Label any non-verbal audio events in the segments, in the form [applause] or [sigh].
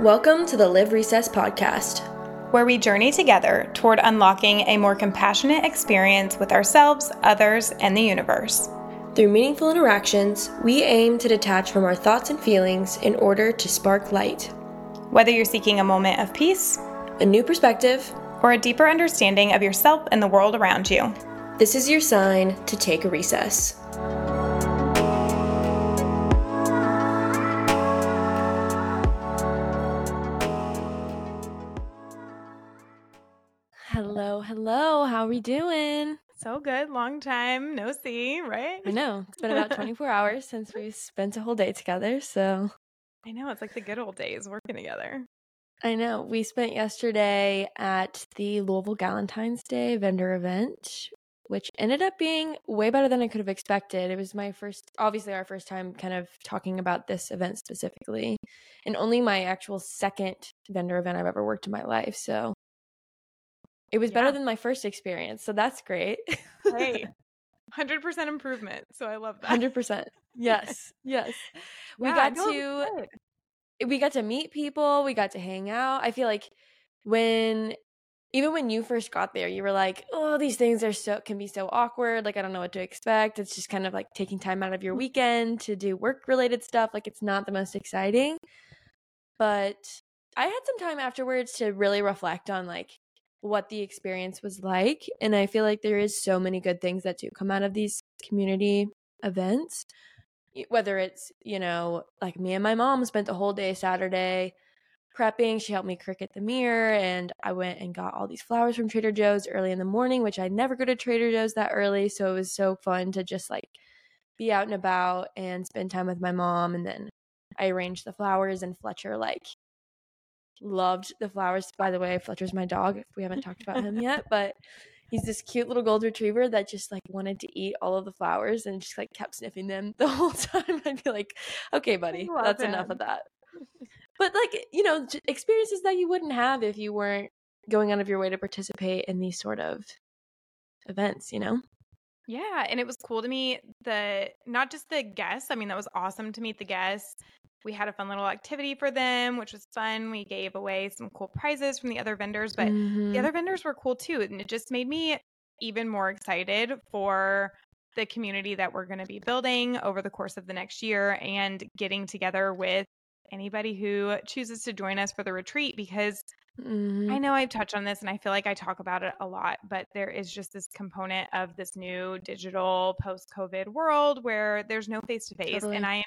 Welcome to the Live Recess podcast, where we journey together toward unlocking a more compassionate experience with ourselves, others, and the universe. Through meaningful interactions, we aim to detach from our thoughts and feelings in order to spark light. Whether you're seeking a moment of peace, a new perspective, or a deeper understanding of yourself and the world around you, this is your sign to take a recess. Hello. How are we doing? So good. Long time no see, right? I know. It's been about [laughs] 24 hours since we spent a whole day together. So I know. It's like the good old days working together. I know. We spent yesterday at the Louisville Galentine's Day vendor event, which ended up being way better than I could have expected. It was my first, obviously, our first time kind of talking about this event specifically, and only my actual second vendor event I've ever worked in my life. So it was yeah. better than my first experience. So that's great. hey, [laughs] 100% improvement. So I love that. 100%. [laughs] Yes. Yes. We got to we got to meet people, we got to hang out. I feel like when even when you first got there, you were like, "Oh, these things are so can be so awkward. Like I don't know what to expect. It's just kind of like taking time out of your mm-hmm. weekend to do work-related stuff. Like it's not the most exciting." But I had some time afterwards to really reflect on like what the experience was like. And I feel like there is so many good things that do come out of these community events. Whether it's, you know, like me and my mom spent the whole day Saturday prepping. She helped me cricut the mirror and I went and got all these flowers from Trader Joe's early in the morning, which I never go to Trader Joe's that early. So it was so fun to just like be out and about and spend time with my mom. And then I arranged the flowers and Fletcher like loved the flowers. By the way, Fletcher's my dog. We haven't talked about him yet, [laughs] but he's this cute little gold retriever that just like wanted to eat all of the flowers and just like kept sniffing them [laughs] the whole time. I'd be like, okay, buddy, that's him. enough of that. [laughs] But like, you know, experiences that you wouldn't have if you weren't going out of your way to participate in these sort of events, you know? Yeah, and it was cool to meet the not just the guests. I mean, that was awesome to meet the guests we had a fun little activity for them, which was fun. We gave away some cool prizes from the other vendors, but mm-hmm. the other vendors were cool too. And it just made me even more excited for the community that we're going to be building over the course of the next year and getting together with anybody who chooses to join us for the retreat because mm-hmm. I know I've touched on this and I feel like I talk about it a lot, but there is just this component of this new digital post COVID world where there's no face to face. And I am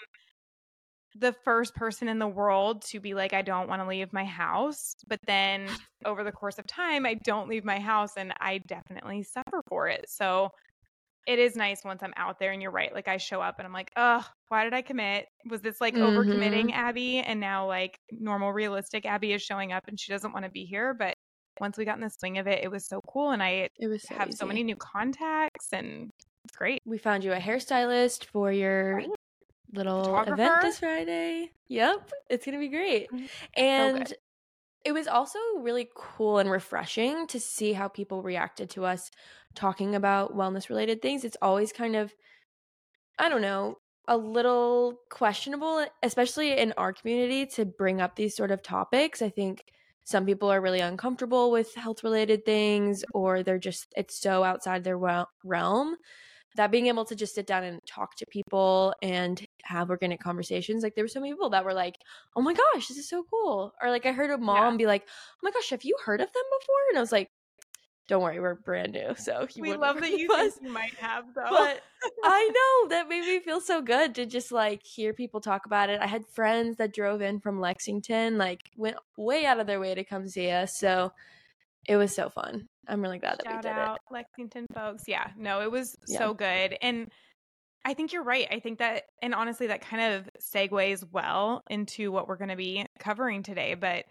the first person in the world to be like, I don't want to leave my house. But then [laughs] over the course of time, I don't leave my house and I definitely suffer for it. So it is nice once I'm out there and you're right. Like I show up and I'm like, oh, why did I commit? Was this like mm-hmm. overcommitting Abby? And now like normal, realistic Abby is showing up and she doesn't want to be here. But once we got in the swing of it, it was so cool. And I it was so have easy. so many new contacts and it's great. We found you a hairstylist for your right little event this Friday. Yep, it's gonna be great. Mm-hmm. And okay. it was also really cool and refreshing to see how people reacted to us talking about wellness related things. It's always kind of, I don't know, a little questionable, especially in our community, to bring up these sort of topics. I think some people are really uncomfortable with health related things, or they're just, it's so outside their realm that being able to just sit down and talk to people and have organic conversations like there were so many people that were like oh my gosh this is so cool. Or like i heard a mom yeah. be like oh my gosh have you heard of them before? And i was like don't worry we're brand new so we love that you you might have though. But i know that made me feel so good to just like hear people talk about it. I had friends that drove in from lexington like went way out of their way to come see us so it was so fun. I'm really glad Shout that we did out, it. Lexington folks. Yeah, no, it was yeah. so good. And I think you're right. I think that, and honestly, that kind of segues well into what we're going to be covering today. But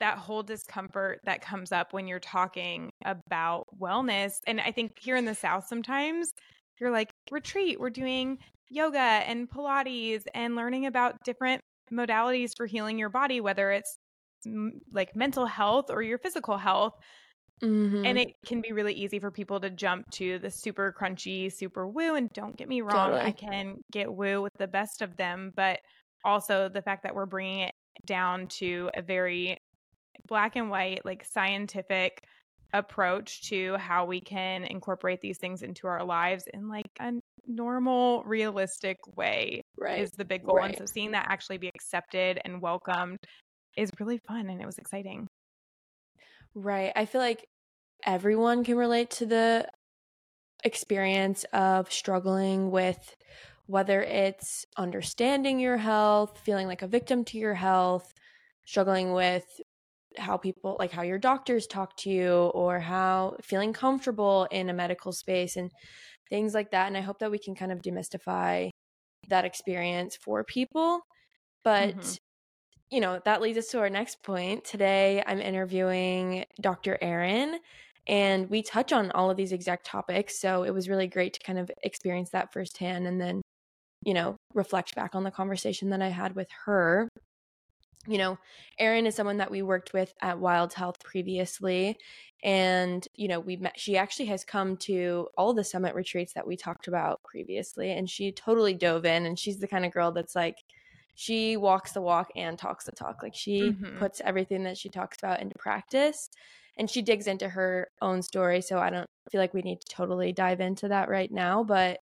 that whole discomfort that comes up when you're talking about wellness. And I think here in the South, sometimes you're like, retreat, we're doing yoga and Pilates and learning about different modalities for healing your body, whether it's like mental health or your physical health. Mm-hmm. And it can be really easy for people to jump to the super crunchy, super woo. And don't get me wrong, totally. I can get woo with the best of them. But also the fact that we're bringing it down to a very black and white, like scientific approach to how we can incorporate these things into our lives in like a normal, realistic way right. is the big goal. Right. And so seeing that actually be accepted and welcomed is really fun and it was exciting. Right. I feel like everyone can relate to the experience of struggling with whether it's understanding your health, feeling like a victim to your health, struggling with how people like how your doctors talk to you or how feeling comfortable in a medical space and things like that and i hope that we can kind of demystify that experience for people but mm-hmm. You know that leads us to our next point today i'm interviewing dr erin and we touch on all of these exact topics so it was really great to kind of experience that firsthand and then you know reflect back on the conversation that i had with her you know, Erin is someone that we worked with at Wild Health previously. And, you know, we met, she actually has come to all the summit retreats that we talked about previously. And she totally dove in. And she's the kind of girl that's like, she walks the walk and talks the talk. Like she mm-hmm. puts everything that she talks about into practice and she digs into her own story. So I don't feel like we need to totally dive into that right now. But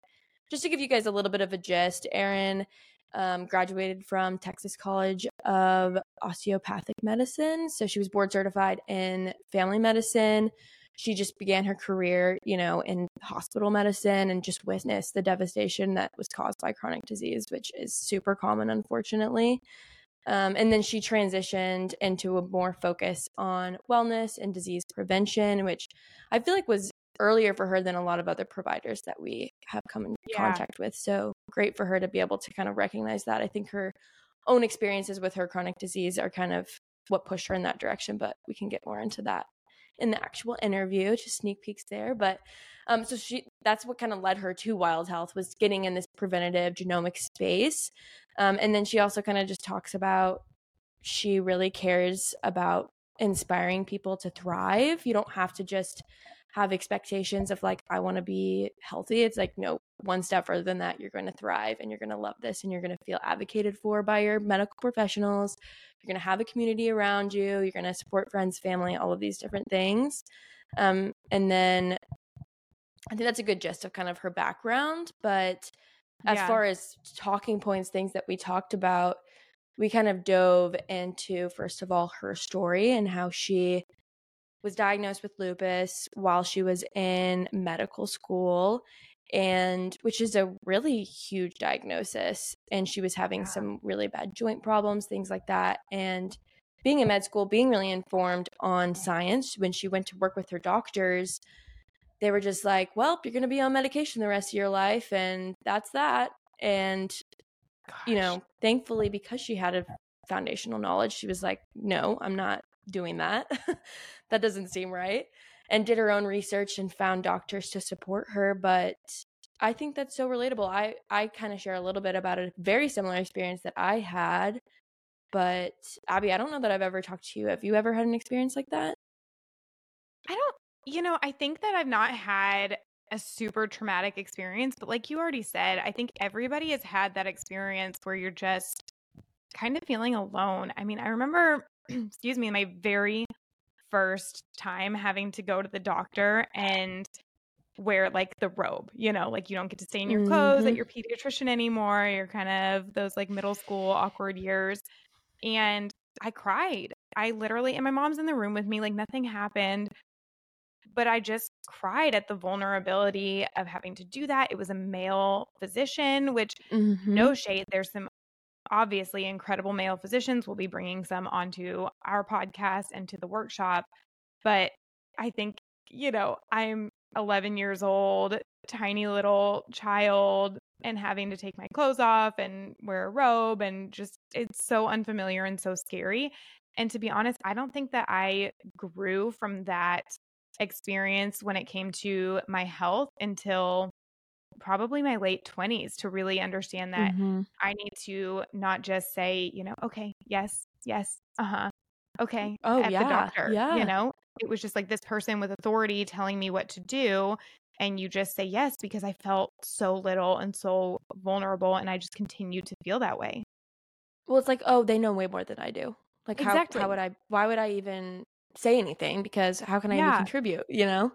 just to give you guys a little bit of a gist, Erin um, graduated from Texas College of Osteopathic Medicine. So she was board certified in family medicine. She just began her career, you know, in hospital medicine and just witnessed the devastation that was caused by chronic disease, which is super common, unfortunately. Um, and then she transitioned into a more focus on wellness and disease prevention, which I feel like was earlier for her than a lot of other providers that we have come in yeah. contact with. So great for her to be able to kind of recognize that. I think her own experiences with her chronic disease are kind of what pushed her in that direction, but we can get more into that in the actual interview, just sneak peeks there. But um, so she that's what kind of led her to Wild Health was getting in this preventative genomic space. Um, and then she also kind of just talks about she really cares about inspiring people to thrive. You don't have to just have expectations of like I want to be healthy. It's like no, one step further than that, you're going to thrive and you're going to love this and you're going to feel advocated for by your medical professionals. You're going to have a community around you. You're going to support friends, family, all of these different things. Um, and then I think that's a good gist of kind of her background. But as yeah. far as talking points, things that we talked about, we kind of dove into, first of all, her story and how she was diagnosed with lupus while she was in medical school and which is a really huge diagnosis and she was having some really bad joint problems things like that and being in med school being really informed on science when she went to work with her doctors they were just like well you're going to be on medication the rest of your life and that's that and Gosh. you know thankfully because she had a foundational knowledge she was like no i'm not doing that. [laughs] that doesn't seem right. And did her own research and found doctors to support her. But I think that's so relatable. I, I kind of share a little bit about a very similar experience that I had. But Abby, I don't know that I've ever talked to you. Have you ever had an experience like that? I don't, you know, I think that I've not had a super traumatic experience, but like you already said, I think everybody has had that experience where you're just kind of feeling alone. I mean, I remember [clears throat] excuse me, my very first time having to go to the doctor and wear like the robe, you know, like you don't get to stay in your clothes mm-hmm. at your pediatrician anymore. You're kind of those like middle school awkward years. And I cried. I literally, and my mom's in the room with me, like nothing happened. But I just cried at the vulnerability of having to do that. It was a male physician, which mm-hmm. no shade. There's some obviously incredible male physicians. We'll be bringing some onto our podcast and to the workshop. But I think, you know, I'm 11 years old, tiny little child, and having to take my clothes off and wear a robe. And just, it's so unfamiliar and so scary. And to be honest, I don't think that I grew from that experience when it came to my health until probably my late 20s to really understand that mm-hmm. I need to not just say, you know, okay, yes, yes, uh huh, okay, oh, at yeah, the doctor. Yeah. You know, it was just like this person with authority telling me what to do. And you just say yes because I felt so little and so vulnerable. And I just continued to feel that way. well, it's like, oh, they know way more than I do. Like, Exactly. how how would I? Why would I even say anything? Because how can I even contribute? You know?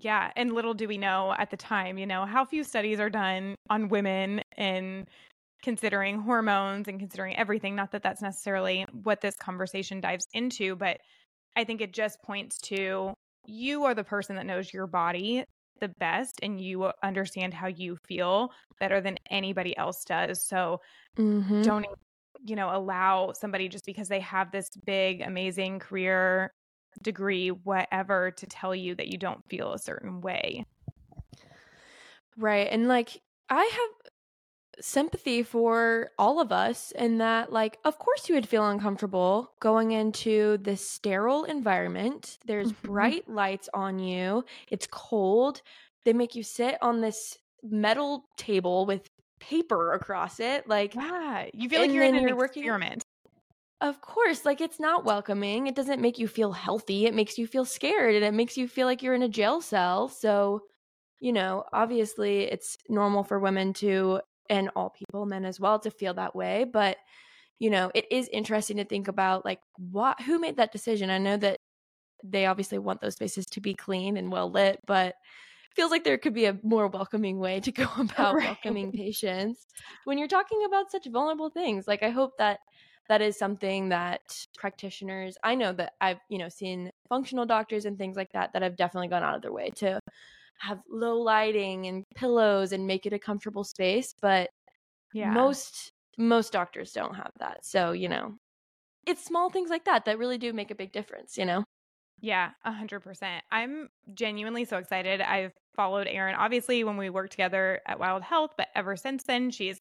Yeah, and little do we know at the time, you know, how few studies are done on women and considering hormones and considering everything. Not that that's necessarily what this conversation dives into, but I think it just points to you are the person that knows your body the best and you understand how you feel better than anybody else does. So Mm-hmm. don't you know allow somebody just because they have this big amazing career degree whatever to tell you that you don't feel a certain way Right. And like, I have sympathy for all of us in that, like, of course you would feel uncomfortable going into this sterile environment. There's Mhm. bright lights on you, it's cold. They make you sit on this metal table with paper across it. Like, yeah you feel like you're in an you're experiment Of course, like it's not welcoming. It doesn't make you feel healthy. It makes you feel scared and it makes you feel like you're in a jail cell. So, you know, obviously it's normal for women to, and all people, men as well, to feel that way. But, you know, it is interesting to think about like what, who made that decision? I know that they obviously want those spaces to be clean and well lit, but it feels like there could be a more welcoming way to go [laughs] [laughs] about Right. welcoming patients when you're talking about such vulnerable things. Like, I hope that that is something that practitioners i know that i've you know seen functional doctors and things like that that have definitely gone out of their way to have low lighting and pillows and make it a comfortable space but yeah most most doctors don't have that so you know it's small things like that that really do make a big difference you know Yeah, a hundred percent. I'm genuinely so excited. I've followed Erin obviously when we worked together at Wild Health, but ever since then, she's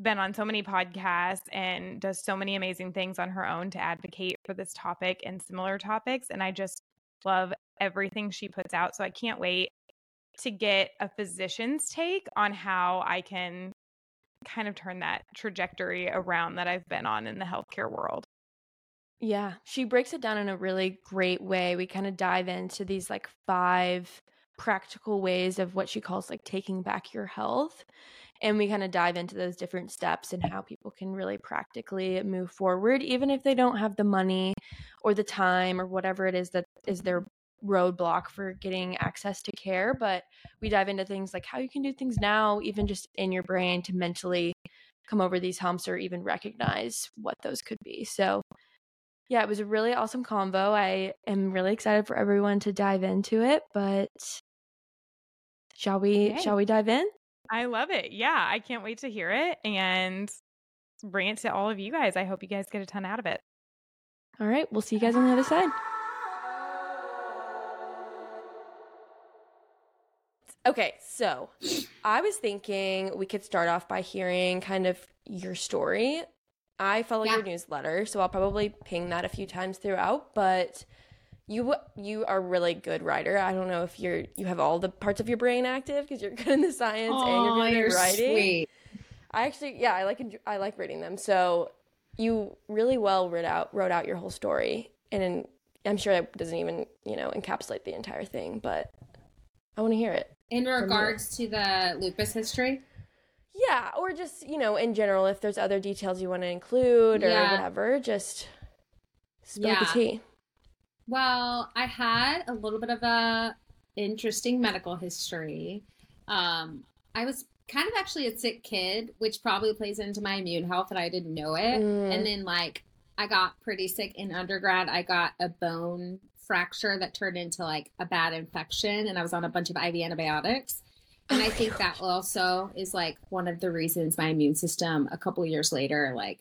been on so many podcasts and does so many amazing things on her own to advocate for this topic and similar topics. And I just love everything she puts out. So I can't wait to get a physician's take on how I can kind of turn that trajectory around that I've been on in the healthcare world. Yeah, she breaks it down in a really great way. We kind of dive into these like five practical ways of what she calls like taking back your health. And we kind of dive into those different steps and how people can really practically move forward, even if they don't have the money or the time or whatever it is that is their roadblock for getting access to care. But we dive into things like how you can do things now, even just in your brain to mentally come over these humps or even recognize what those could be. So, yeah, it was a really awesome convo. I am really excited for everyone to dive into it, but shall we Yay. shall we dive in? I love it. Yeah, I can't wait to hear it and bring it to all of you guys. I hope you guys get a ton out of it. All right, we'll see you guys on the other side. Okay, so I was thinking we could start off by hearing kind of your story. I follow your newsletter, so I'll probably ping that a few times throughout, but you you are a really good writer. I don't know if you're you have all the parts of your brain active because you're [laughs] good in the science and you're good you're at writing. sweet. I actually, yeah, I like I like reading them. So you really well wrote out wrote out your whole story, and I'm sure it doesn't even you know encapsulate the entire thing, but I want to hear it. In regards to the lupus history, Yeah, or just you know in general, if there's other details you want to include or Yeah. whatever, just spill the tea. well, I had a little bit of a interesting medical history. Um, I was kind of actually a sick kid, which probably plays into my immune health, and I didn't know it. Mm. And then, like, I got pretty sick in undergrad. I got a bone fracture that turned into like a bad infection, and I was on a bunch of IV antibiotics. And Oh I my think that also is like one of the reasons my immune system a couple years later like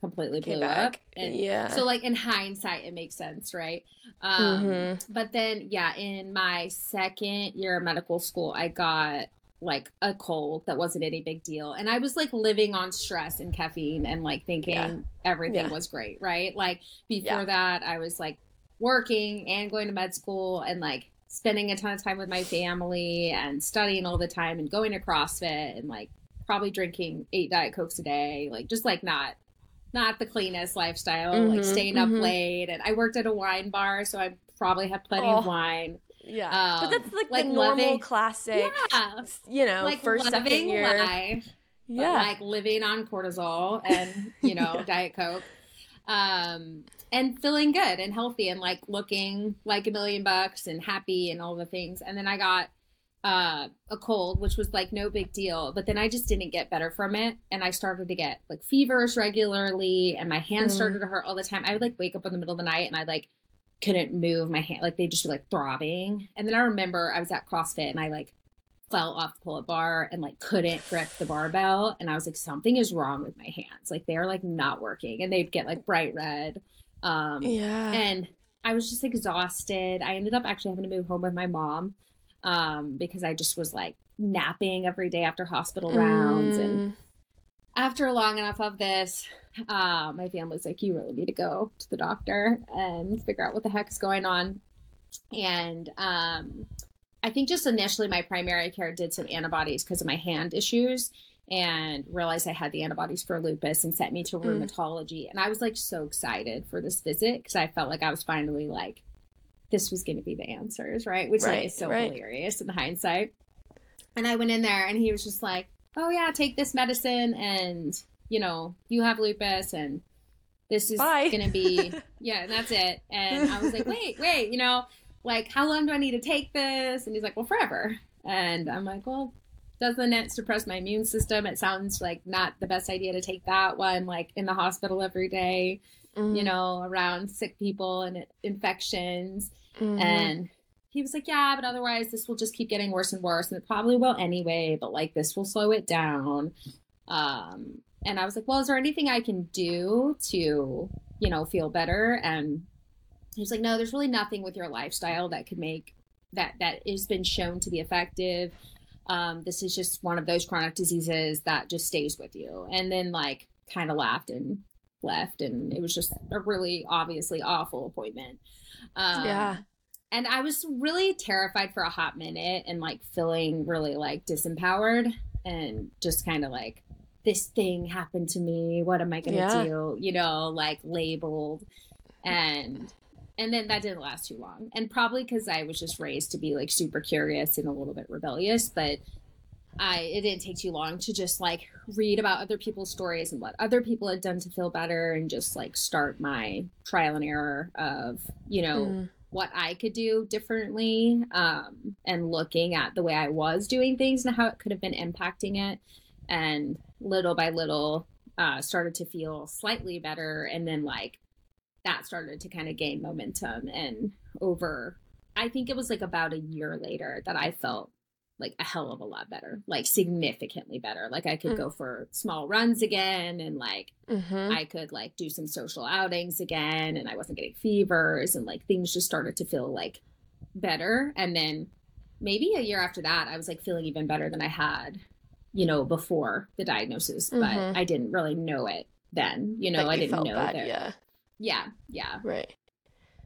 completely blew up. And yeah. so like in hindsight it makes sense, right? Um Mhm. but then yeah, in my second year of medical school I got like a cold that wasn't any big deal. And I was like living on stress and caffeine and like thinking Yeah. everything Yeah. was great, right? Like before Yeah. that I was like working and going to med school and like spending a ton of time with my family and studying all the time and going to CrossFit and like probably drinking eight Diet Cokes a day, like just like not not the cleanest lifestyle, like Mhm, staying up mhm. late. And I worked at a wine bar, so I probably had plenty Oh. of wine. yeah, but um, that's like, like the normal loving- classic, Yeah. you know, like first second year. life. yeah. like living on cortisol and, you know, [laughs] yeah. Diet Coke. Um, and feeling good and healthy and like looking like a million bucks and happy and all the things. And then I got uh, a cold, which was like no big deal. But then I just didn't get better from it. And I started to get like fevers regularly and my hands mm. started to hurt all the time. I would like wake up in the middle of the night and I like couldn't move my hand. Like they just were like throbbing. And then I remember I was at CrossFit and I like fell off the pull-up bar and like couldn't grip the barbell. And I was like, something is wrong with my hands. Like they're like not working. And they'd get like bright red. Um, yeah. And I was just exhausted. I ended up actually having to move home with my mom um, because I just was like napping every day after hospital rounds. Mm. And after long enough of this, uh, my family's like, you really need to go to the doctor and figure out what the heck is going on. And um, I think just initially my primary care did some antibodies because of my hand issues and realized I had the antibodies for lupus and sent me to mm. rheumatology. And I was like so excited for this visit because I felt like I was finally like, this was going to be the answers, right? Which right, like, is so right. hilarious in hindsight. And I went in there and he was just like, oh yeah, take this medicine and, you know, you have lupus and this is going to be, [laughs] yeah, and that's it. And I was like, wait, wait, you know, like, how long do I need to take this? And he's like, well, forever. And I'm like, well, doesn't it suppress my immune system? It sounds like not the best idea to take that one, like in the hospital every day, mm-hmm. you know, around sick people and infections. Mm-hmm. And he was like, yeah, but otherwise this will just keep getting worse and worse. And it probably will anyway, but like this will slow it down. Um, and I was like, well, is there anything I can do to, you know, feel better? And he was like, no, there's really nothing with your lifestyle that could make that that has been shown to be effective. Um, this is just one of those chronic diseases that just stays with you. And then like kind of laughed and left, and it was just a really obviously awful appointment. Um, yeah. And I was really terrified for a hot minute and like feeling really like disempowered and just kind of like this thing happened to me. What am I going to yeah. do? You know, like labeled and and then that didn't last too long and probably because i was just raised to be like super curious and a little bit rebellious but i it didn't take too long to just like read about other people's stories and what other people had done to feel better and just like start my trial and error of you know mm. what i could do differently um, and looking at the way i was doing things and how it could have been impacting it and little by little uh, started to feel slightly better and then like that started to kind of gain momentum and over I think it was like about a year later that I felt like a hell of a lot better, like significantly better. Like I could mm. go for small runs again and like mm-hmm. I could like do some social outings again and I wasn't getting fevers and like things just started to feel like better. And then maybe a year after that, I was like feeling even better than I had, you know, before the diagnosis, mm-hmm. but I didn't really know it then. You know, I didn't know that. Yeah. Yeah, yeah. Right.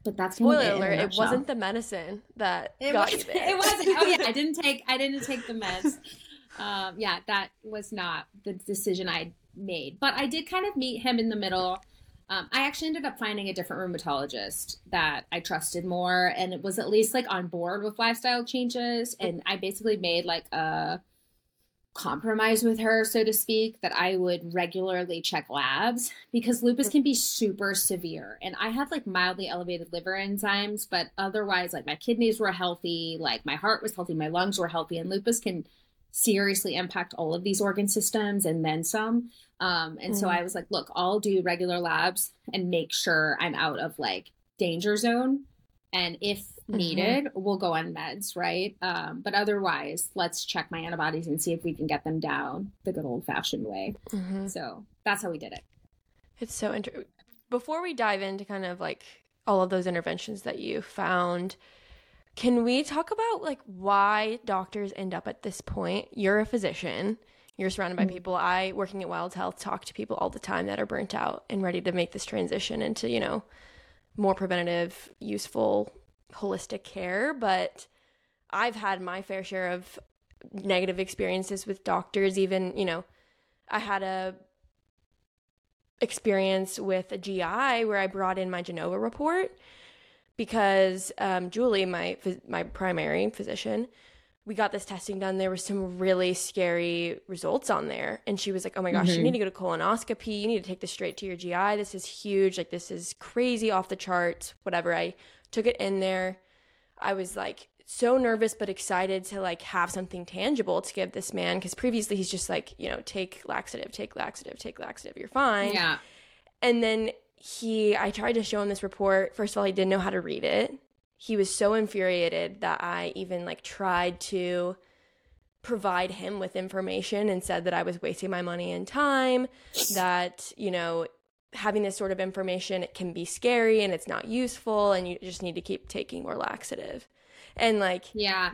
But that's spoiler alert. It wasn't the medicine that it got was, you [laughs] there. It wasn't. Oh yeah, I [laughs] didn't take. I didn't take the meds. um, yeah, that was not the decision I made. But I did kind of meet him in the middle. Um, I actually ended up finding a different rheumatologist that I trusted more, and it was at least like on board with lifestyle changes. And I basically made like a compromise with her, so to speak, that I would regularly check labs because lupus can be super severe. And I had like mildly elevated liver enzymes, but otherwise, like my kidneys were healthy, like my heart was healthy, my lungs were healthy, and lupus can seriously impact all of these organ systems and then some. Um, and mm. so I was like, look, I'll do regular labs and make sure I'm out of like danger zone. And if Mm-hmm. Needed, mm-hmm. we'll go on meds, right? Um, but otherwise, let's check my antibodies and see if we can get them down the good old fashioned way. Mm-hmm. So that's how we did it. It's so interesting. Before we dive into kind of like all of those interventions that you found, can we talk about like why doctors end up at this point? You're a physician. You're surrounded by mm-hmm. people. I, working at Wild Health, talk to people all the time that are burnt out and ready to make this transition into, you know, more preventative, useful holistic care, but I've had my fair share of negative experiences with doctors. Even, you know, I had a experience with a GI where I brought in my Genova report because um, Julie, my my primary physician, we got this testing done. There were some really scary results on there. And she was like, Oh my gosh, mm-hmm. you need to go to colonoscopy. You need to take this straight to your GI. This is huge. Like, this is crazy off the charts, whatever. I took it in there. I was like so nervous but excited to like have something tangible to give this man because previously he's just like, you know, take laxative, take laxative, take laxative, you're fine. Yeah. And then he I tried to show him this report. First of all, he didn't know how to read it he was so infuriated that I even like tried to provide him with information and said that I was wasting my money and time, that, you know, having this sort of information it can be scary and it's not useful and you just need to keep taking more laxative. And like Yeah.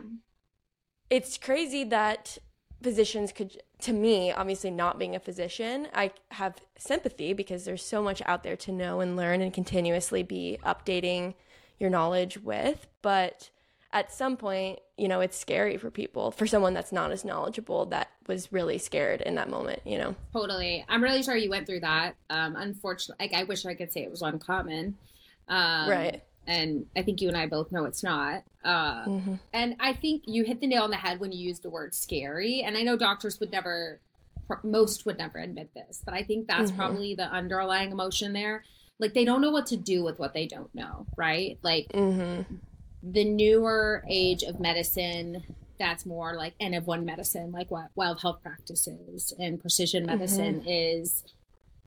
It's crazy that physicians could to me, obviously not being a physician, I have sympathy because there's so much out there to know and learn and continuously be updating your knowledge with. But at some point, you know, it's scary for people, for someone that's not as knowledgeable that was really scared in that moment, you know? Totally. I'm really sorry you went through that. Um, unfortunately, like, I wish I could say it was uncommon. Um, right. And I think you and I both know it's not. Uh, mm-hmm. And I think you hit the nail on the head when you used the word scary. And I know doctors would never, most would never admit this, but I think that's mm-hmm. probably the underlying emotion there like they don't know what to do with what they don't know, right? Like mm-hmm. the newer age of medicine that's more like N of one medicine, like what wild health practices and precision medicine mm-hmm. is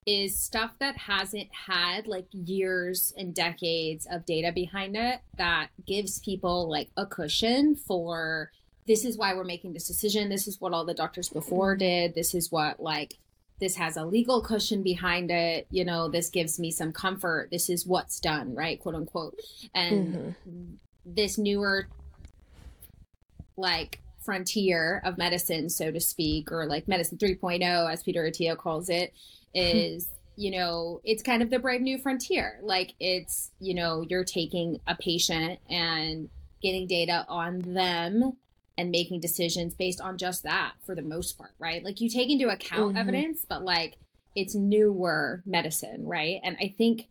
is stuff that hasn't had like years and decades of data behind it that gives people like a cushion for this is why we're making this decision. This is what all the doctors before mm-hmm. did. This is what like this has a legal cushion behind it you know this gives me some comfort. This is what's done right quote unquote. And mm-hmm. this newer like frontier of medicine so to speak or like medicine 3.0 as peter attia calls it [laughs] is you know it's kind of the brave new frontier. Like it's you know you're taking a patient and getting data on them and making decisions based on just that for the most part, right? Like you take into account mm-hmm. evidence, but like it's newer medicine, right? And I think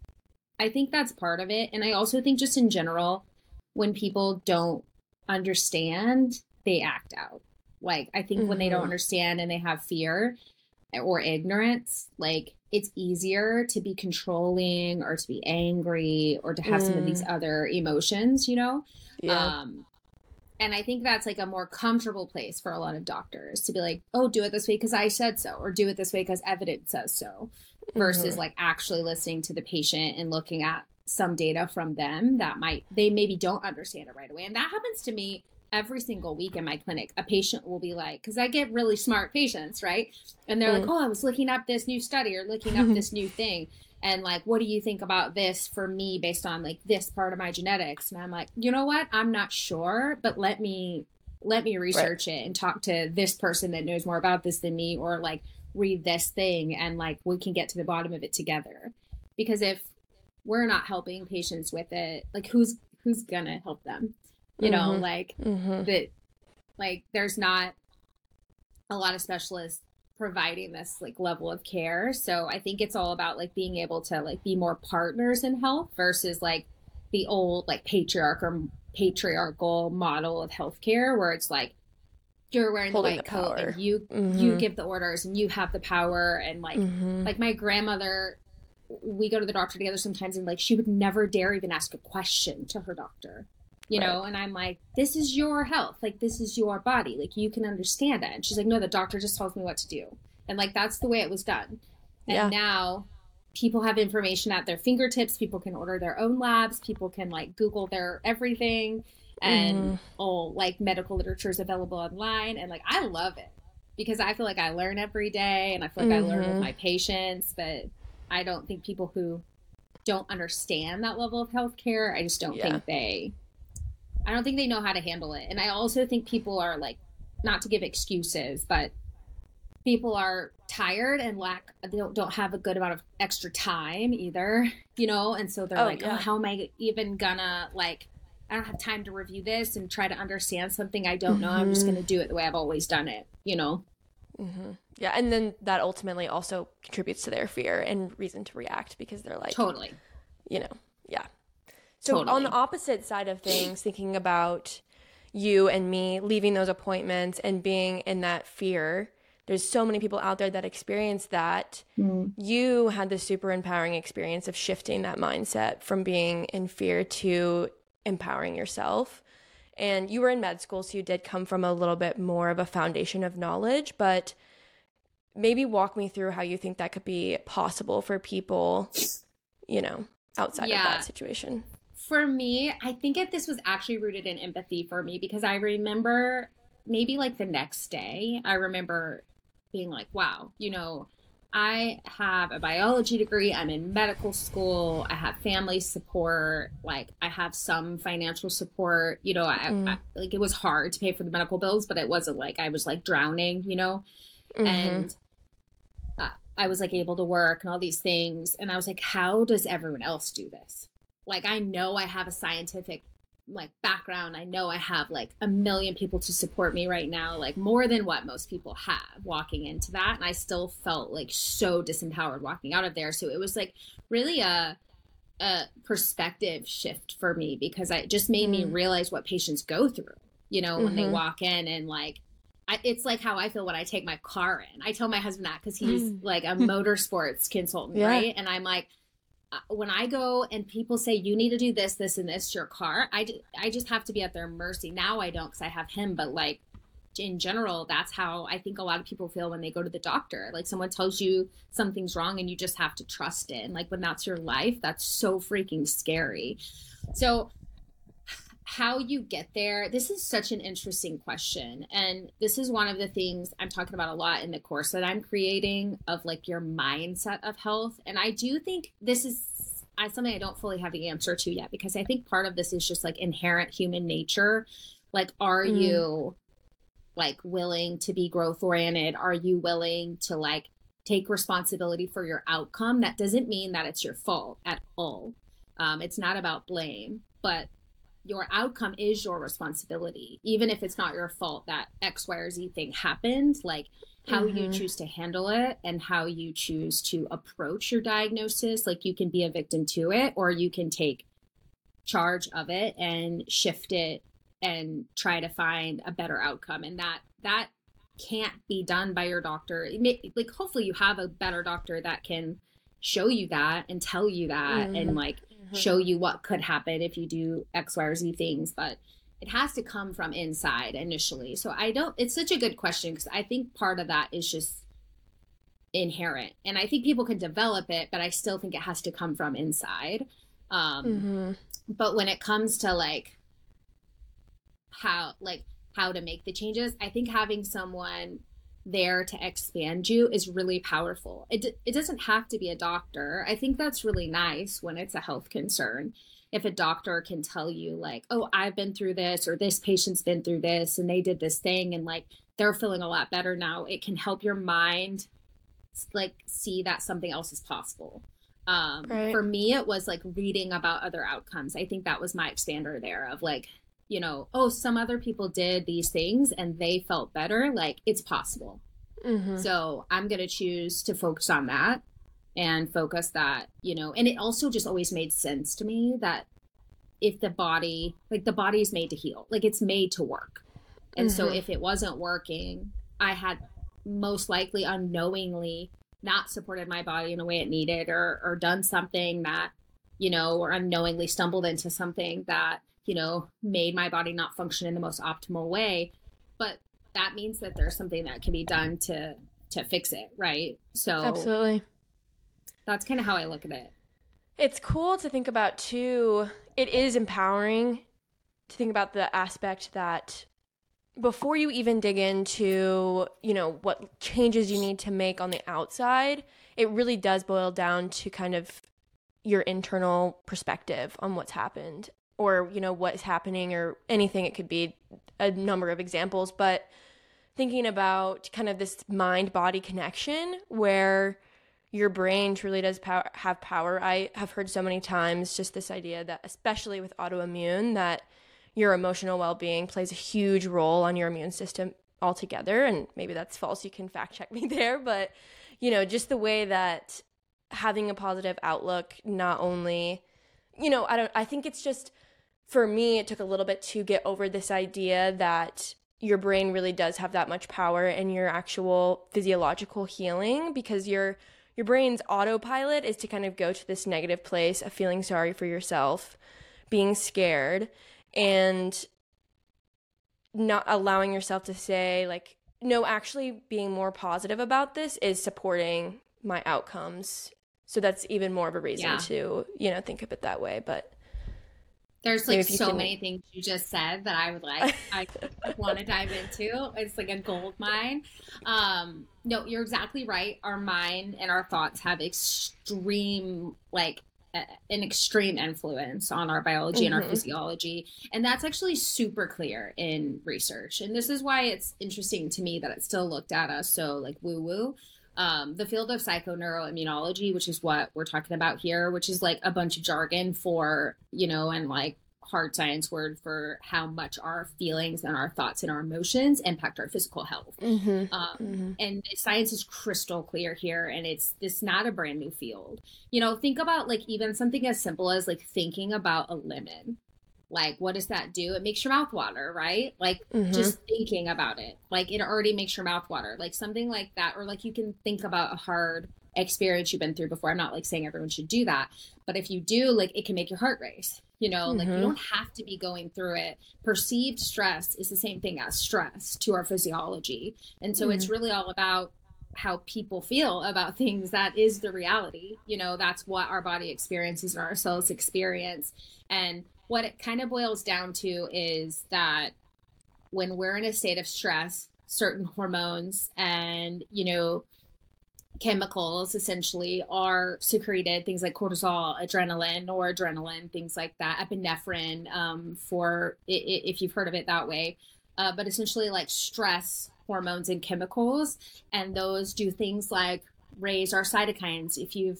I think that's part of it. And I also think just in general, when people don't understand, they act out. Like I think mm-hmm. when they don't mm-hmm. understand and they have fear or ignorance, like it's easier to be controlling or to be angry or to have mm. some of these mm. other emotions, you know? Yeah. Um, and I think that's like a more comfortable place for a lot of doctors to be like, oh, do it this way because I said so, or do it this way because evidence says so, versus mm-hmm. like actually listening to the patient and looking at some data from them that might, they maybe don't understand it right away. And that happens to me every single week in my clinic. A patient will be like, because I get really smart patients, right? And they're mm. like, oh, I was looking up this new study or looking up [laughs] this new thing and like what do you think about this for me based on like this part of my genetics and i'm like you know what i'm not sure but let me let me research right. it and talk to this person that knows more about this than me or like read this thing and like we can get to the bottom of it together because if we're not helping patients with it like who's who's gonna help them you mm-hmm. know like mm-hmm. that like there's not a lot of specialists providing this like level of care. So I think it's all about like being able to like be more partners in health versus like the old like patriarch or patriarchal model of healthcare where it's like you're wearing Holding the white the coat and you mm-hmm. you give the orders and you have the power and like mm-hmm. like my grandmother we go to the doctor together sometimes and like she would never dare even ask a question to her doctor you right. know and i'm like this is your health like this is your body like you can understand it and she's like no the doctor just tells me what to do and like that's the way it was done and yeah. now people have information at their fingertips people can order their own labs people can like google their everything and mm. all like medical literature is available online and like i love it because i feel like i learn every day and i feel like mm-hmm. i learn with mm-hmm. my patients but i don't think people who don't understand that level of healthcare i just don't yeah. think they I don't think they know how to handle it. And I also think people are like, not to give excuses, but people are tired and lack they don't, don't have a good amount of extra time either you know and so they're oh, like oh, yeah. oh how am i even gonna like i don't have time to review this and try to understand something i don't mm-hmm. know i'm just gonna mm-hmm. do it the way i've always done it you know mm-hmm. yeah and then that ultimately also contributes to their fear and reason to react because they're like totally you know yeah so totally. on the opposite side of things, thinking about, you and me leaving those appointments and being in that fear there's so many people out there that experience that. Mm. You had this super empowering experience of shifting that mindset from being in fear to empowering yourself. And you were in med school, so you did come from a little bit more of a foundation of knowledge, but maybe walk me through how you think that could be possible for people, you know, outside yeah. of that situation. For me, I think it, this was actually rooted in empathy for me because I remember maybe like the next day, I remember being like, wow, you know, I have a biology degree. I'm in medical school. I have family support. Like I have some financial support. You know, I, mm. I, like it was hard to pay for the medical bills, but it wasn't like I was like drowning. You know, mm-hmm. and uh, I was like able to work and all these things. And I was like, how does everyone else do this? Like I know I have a scientific like background i know i have like a million people to support me right now like more than what most people have walking into that and i still felt like so disempowered walking out of there so it was like really a a perspective shift for me because it just made mm. me realize what patients go through you know mm-hmm. when they mm-hmm. walk in and like I, it's like how I feel when I take my car in. I tell my husband that because he's mm. like a [laughs] motorsports consultant, yeah. right? And I'm like, Uh, when I go and people say you need to do this, this, and this to your car, I, I just have to be at their mercy. Now I don't because I have him, but like in general, that's how I think a lot of people feel when they go to the doctor. Like someone tells you something's wrong and you just have to trust it. And like when that's your life, that's so freaking scary. So how you get there this is such an interesting question. And this is one of the things i'm talking about a lot in the course that i'm creating of like your mindset of health. And i do think this is I, something i don't fully have the answer to yet because i think part of this is just like inherent human nature. Like are mm. you like willing to be growth oriented? Are you willing to like take responsibility for your outcome? That doesn't mean that it's your fault at all. Um, it's not about blame but your outcome is your responsibility even if it's not your fault that x y or z thing happened like how mm-hmm. you choose to handle it and how you choose to approach your diagnosis like you can be a victim to it or you can take charge of it and shift it and try to find a better outcome and that that can't be done by your doctor may, like hopefully you have a better doctor that can show you that and tell you that mm-hmm. and like mm-hmm. show you what could happen if you do X, Y, or Z things. But it has to come from inside initially. So I don't, it's such a good question because I think part of that is just inherent. And I think people can develop it, but I still think it has to come from inside. Um, mm-hmm. But when it comes to like how, like, how to make the changes, I think having someone there to expand you is really powerful. It, it doesn't have to be a doctor. I think that's really nice when it's a health concern. If a doctor can tell you, like, oh, I've been through this, or this patient's been through this, and they did this thing, and like they're feeling a lot better now, it can help your mind like see that something else is possible. Um, right. For me, it was like reading about other outcomes. I think that was my expander there of like, you know, oh, some other people did these things and they felt better, like it's possible. Mm-hmm. So I'm going to choose to focus on that and focus that, you know, and it also just always made sense to me that if the body, like the body is made to heal, like it's made to work. And mm-hmm. so if it wasn't working, I had most likely unknowingly not supported my body in a way it needed or, or done something that, you know, or unknowingly stumbled into something that you know, made my body not function in the most optimal way. But that means that there's something that can be done to to fix it, right? So Absolutely. That's kind of how I look at it. It's cool to think about too. It is empowering to think about the aspect that before you even dig into, you know, what changes you need to make on the outside, it really does boil down to kind of your internal perspective on what's happened or you know what is happening or anything. It could be a number of examples but thinking about kind of this mind body connection where your brain truly does power, have power. I have heard so many times just this idea that especially with autoimmune that your emotional well-being plays a huge role on your immune system altogether. And maybe that's false. You can fact check me [laughs] there. But you know just the way that having a positive outlook not only you know i don't i think it's just for me, it took a little bit to get over this idea that your brain really does have that much power in your actual physiological healing because your your brain's autopilot is to kind of go to this negative place of feeling sorry for yourself, being scared, and not allowing yourself to say like no actually being more positive about this is supporting my outcomes so that's even more of a reason yeah. to you know think of it that way but there's like so can... many things you just said that I would like I [laughs] want to dive into. It's like a gold mine. Um, no, you're exactly right. Our mind and our thoughts have extreme like an extreme influence on our biology mm-hmm. and our mm-hmm. physiology. And that's actually super clear in research. And this is why it's interesting to me that it's still looked at as so like woo woo. Um, the field of psychoneuroimmunology, which is what we're talking about here, which is like a bunch of jargon for, you know, and like hard science word for how much our feelings and our thoughts and our emotions impact our physical health. Mm-hmm. Um, mm-hmm. And science is crystal clear here, and it's this not a brand new field. You know, think about like even something as simple as like thinking about a lemon. Like, what does that do? It makes your mouth water, right? Like, mm-hmm. just thinking about it, like, it already makes your mouth water. Like, something like that. Or, like, you can think about a hard experience you've been through before. I'm not like saying everyone should do that, but if you do, like, it can make your heart race you know mm-hmm. like you mm-hmm. don't have to be going through it perceived stress is the same thing as stress to our physiology and so mm-hmm. it's really all about how people feel about [laughs] things that is the reality you know that's what our body experiences and our cells experience and what it kind of boils down to is that when we're in a state of stress certain hormones and you know chemicals essentially are secreted things like cortisol adrenaline or adrenaline things like that epinephrine um, for if you've heard of it that way. Uh, but essentially like stress hormones and chemicals and those do things like raise our cytokines. If you've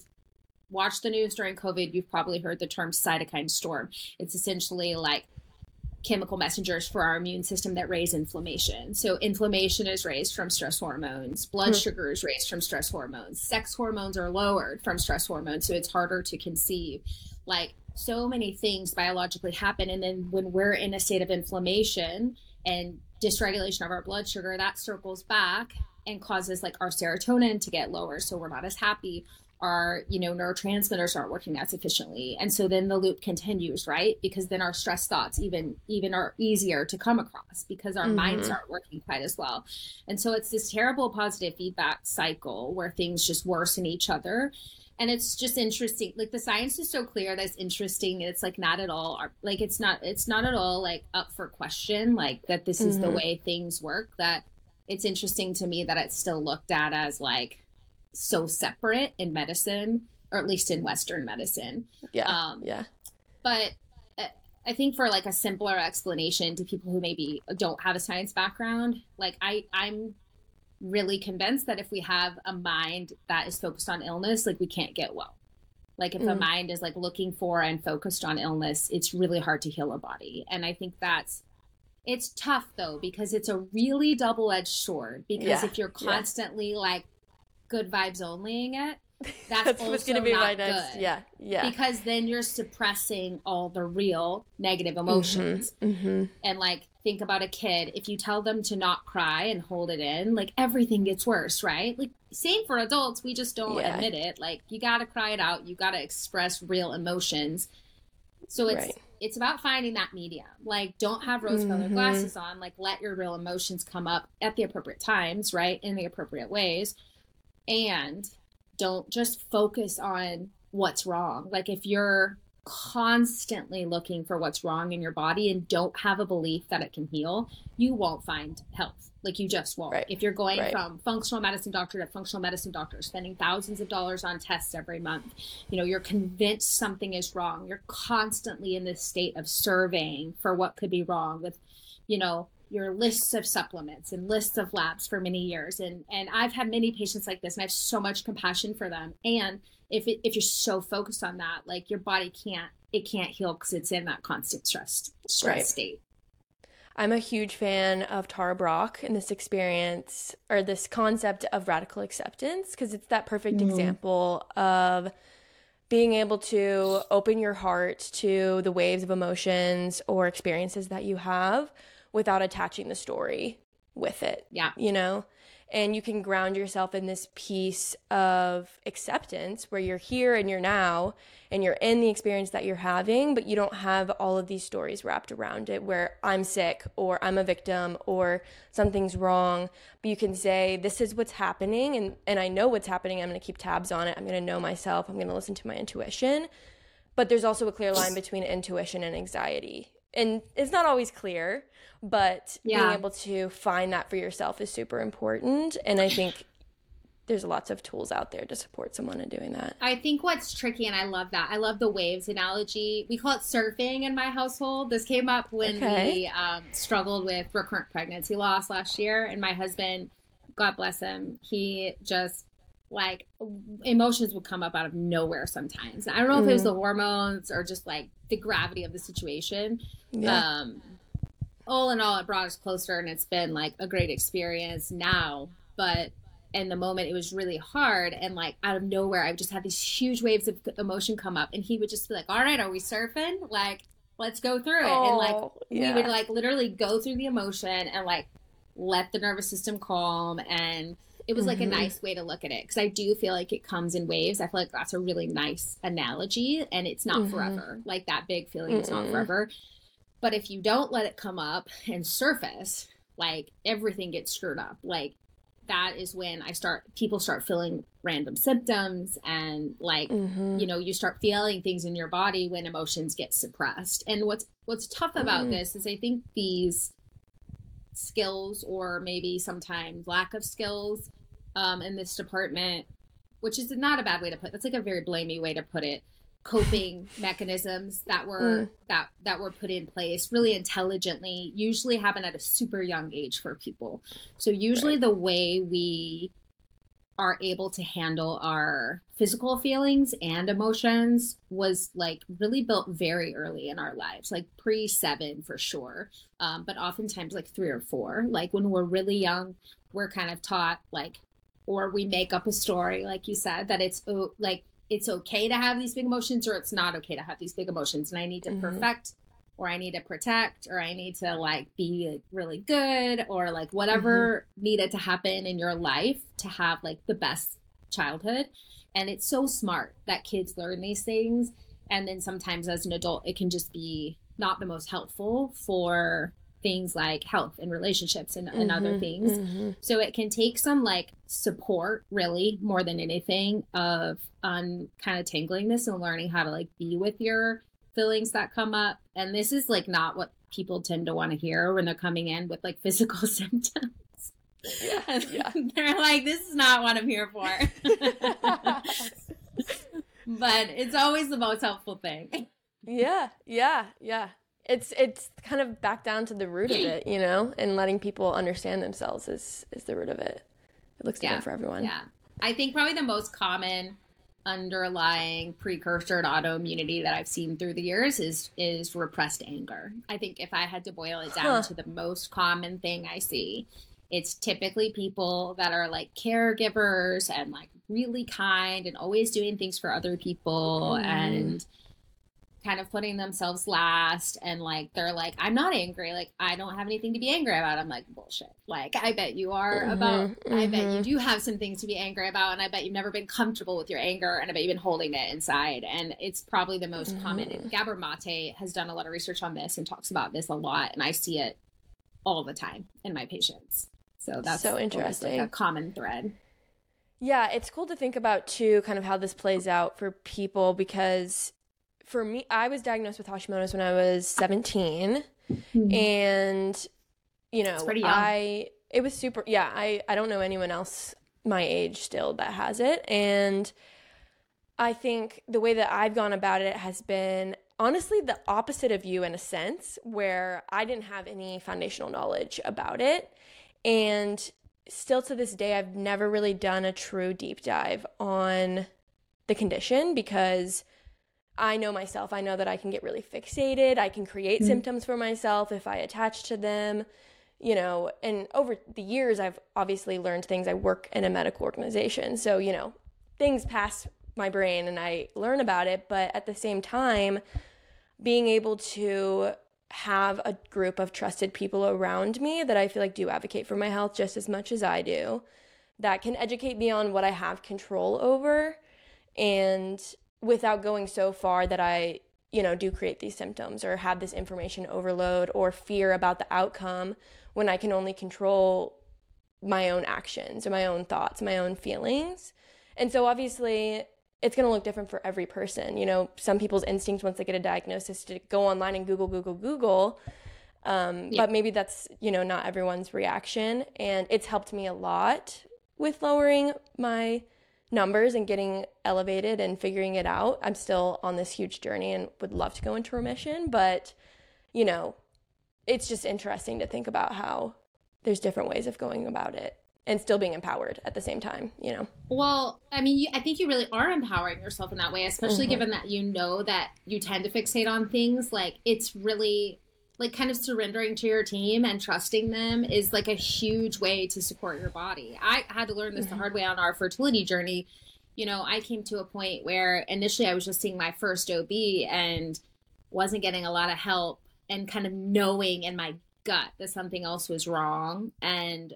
watched the news during covid you've probably heard the term cytokine storm it's essentially like chemical messengers for our immune system that raise inflammation. So inflammation is raised from stress hormones, blood mm-hmm. sugar is raised from stress hormones, sex hormones are lowered from stress hormones, so it's harder to conceive. Like so many things biologically happen and then when we're in a state of inflammation and dysregulation of our blood sugar, that circles back and causes like our serotonin to get lower so we're not as happy our you know neurotransmitters aren't working as efficiently and so then the loop continues right because then our stress thoughts even even are easier to come across because our mm-hmm. minds aren't working quite as well and so it's this terrible positive feedback cycle where things just worsen each other and it's just interesting like the science is so clear that's interesting it's like not at all like it's not it's not at all like up for question like that this is mm-hmm. the way things work that it's interesting to me that it's still looked at as like so separate in medicine, or at least in Western medicine. Yeah. Um, yeah. But uh, I think for like a simpler explanation to people who maybe don't have a science background, like I, I'm really convinced that if we have a mind that is focused on illness, like we can't get well. Like if mm. a mind is like looking for and focused on illness, it's really hard to heal a body. And I think that's it's tough though because it's a really double-edged sword because yeah. if you're constantly yeah. like good vibes onlying it, [laughs] that's, that's what's going to be my next. Good. Yeah, yeah. Because then you're suppressing all the real negative emotions. Mm-hmm, mm-hmm. And like, think about a kid. If you tell them to not cry and hold it in, like everything gets worse, right? Like, same for adults. We just don't yeah. admit it. Like, you got to cry it out. You got to express real emotions. So it's right. it's about finding that medium. Like, don't have rose-colored mm-hmm. glasses on. Like, let your real emotions come up at the appropriate times, right, in the appropriate ways and don't just focus on what's wrong. Like if you're constantly looking for what's wrong in your body and don't have a belief that it can heal, you won't find health. Like you just won't. Right. If you're going right. from functional medicine doctor to functional medicine doctor, spending thousands of dollars on tests every month, you know, you're convinced something is wrong. You're constantly in this state of surveying for what could be wrong with, you know, your lists of supplements and lists of labs for many years and and I've had many patients like this and I have so much compassion for them and if it, if you're so focused on that like your body can't it can't heal because it's in that constant stress stress right. state I'm a huge fan of Tara Brach and this experience or this concept of radical acceptance because it's that perfect mm. example of being able to open your heart to the waves of emotions or experiences that you have without attaching the story with it. Yeah. You know? And you can ground yourself in this piece of acceptance where you're here and you're now and you're in the experience that you're having, but you don't have all of these stories wrapped around it where I'm sick or I'm a victim or something's wrong. But you can say, This is what's happening, and, and I know what's happening. I'm going to keep tabs on it. I'm going to know myself. I'm going to listen to my intuition. But there's also a clear line between intuition and anxiety. And it's not always clear, but yeah. being able to find that for yourself is super important. And I think there's lots of tools out there to support someone in doing that. I think what's tricky, and I love that. I love the waves analogy. We call it surfing in my household. This came up when okay. we um, struggled with recurrent pregnancy loss last year, and my husband, God bless him, he just like emotions would come up out of nowhere sometimes. I don't know mm. if it was the hormones or just like the gravity of the situation. Yeah. Um, all in all, it brought us closer, and it's been like a great experience now. But in the moment, it was really hard, and like out of nowhere, I just had these huge waves of emotion come up, and he would just be like, "All right, are we surfing? Like, let's go through it." Oh, and like yeah. we would like literally go through the emotion and like let the nervous system calm and it was like mm-hmm. a nice way to look at it because I do feel like it comes in waves. I feel like that's a really nice analogy, and it's not mm-hmm. forever. Like that big feeling is not forever. But if you don't let it come up and surface, like everything gets screwed up. Like that is when I start people start feeling random symptoms and like mm-hmm. you know you start feeling things in your body when emotions get suppressed. And what's what's tough about mm-hmm. this is I think these skills or maybe sometimes lack of skills um, in this department, which is not a bad way to put. It. That's like a very blamey way to put it coping [laughs] mechanisms that were mm. that that were put in place really intelligently usually happen at a super young age for people so usually right. the way we are able to handle our physical feelings and emotions was like really built very early in our lives like pre seven for sure um, but oftentimes like three or four like when we're really young we're kind of taught like or we make up a story like you said that it's like it's okay to have these big emotions or it's not okay to have these big emotions and i need to mm-hmm. perfect or i need to protect or i need to like be really good or like whatever mm-hmm. needed to happen in your life to have like the best childhood and it's so smart that kids learn these things and then sometimes as an adult it can just be not the most helpful for things like health and relationships and, and mm-hmm, other things. Mm-hmm. So it can take some like support, really, more than anything, of um, kind of tangling this and learning how to like be with your feelings that come up. And this is like not what people tend to want to hear when they're coming in with like [laughs] physical symptoms. Yeah, yeah. [laughs] They're like, this is not what I'm here for. [laughs] but it's always the most helpful thing. Yeah, yeah, yeah it's it's kind of back down to the root of it, you know, and letting people understand themselves is is the root of it. It looks different yeah. for everyone. Yeah, I think probably the most common underlying precursor to autoimmunity that I've seen through the years is is repressed anger. I think if I had to boil it down huh. to the most common thing I see, it's typically people that are like caregivers and like really kind and always doing things for other people mm. and kind of putting themselves last and like they're like i'm not angry like i don't have anything to be angry about i'm like bullshit like i bet you are mm-hmm, about mm-hmm. i bet you mm-hmm. do have some things to be angry about and i bet you've never been comfortable with your anger and i bet you've been holding it inside and it's probably the most mm-hmm. common and gabor mate has done a lot of research on this and talks about this a lot and i see it all the time in my patients so that's so interesting like a common thread yeah, it's cool to think about too, kind of how this plays out for people because for me, I was diagnosed with Hashimoto's when I was 17. Mm-hmm. And, you know, I, it was super, yeah, I, I don't know anyone else my age still that has it. And I think the way that I've gone about it has been honestly the opposite of you in a sense, where I didn't have any foundational knowledge about it. And still to this day, I've never really done a true deep dive on the condition because I know myself. I know that I can get really fixated. I can create mm-hmm. symptoms for myself if I attach to them, you know. And over the years, I've obviously learned things. I work in a medical organization. So, you know, things pass my brain and I learn about it, but at the same time, being able to have a group of trusted people around me that I feel like do advocate for my health just as much as I do, that can educate me on what I have control over and without going so far that I, you know, do create these symptoms or have this information overload or fear about the outcome when I can only control my own actions or my own thoughts, my own feelings. And so obviously it's going to look different for every person. You know, some people's instinct once they get a diagnosis to go online and Google, Google, Google. Um, yeah. But maybe that's, you know, not everyone's reaction. And it's helped me a lot with lowering my numbers and getting elevated and figuring it out. I'm still on this huge journey and would love to go into remission. But, you know, it's just interesting to think about how there's different ways of going about it and still being empowered at the same time, you know? Well, I mean, you, I think you really are empowering yourself in that way, especially mm-hmm. given that you know that you tend to fixate on things. Like, it's really like kind of surrendering to your team and trusting them is like a huge way to support your body. I had to learn this the hard way on our fertility journey. You know, I came to a point where initially I was just seeing my first OB and wasn't getting a lot of help and kind of knowing in my gut that something else was wrong and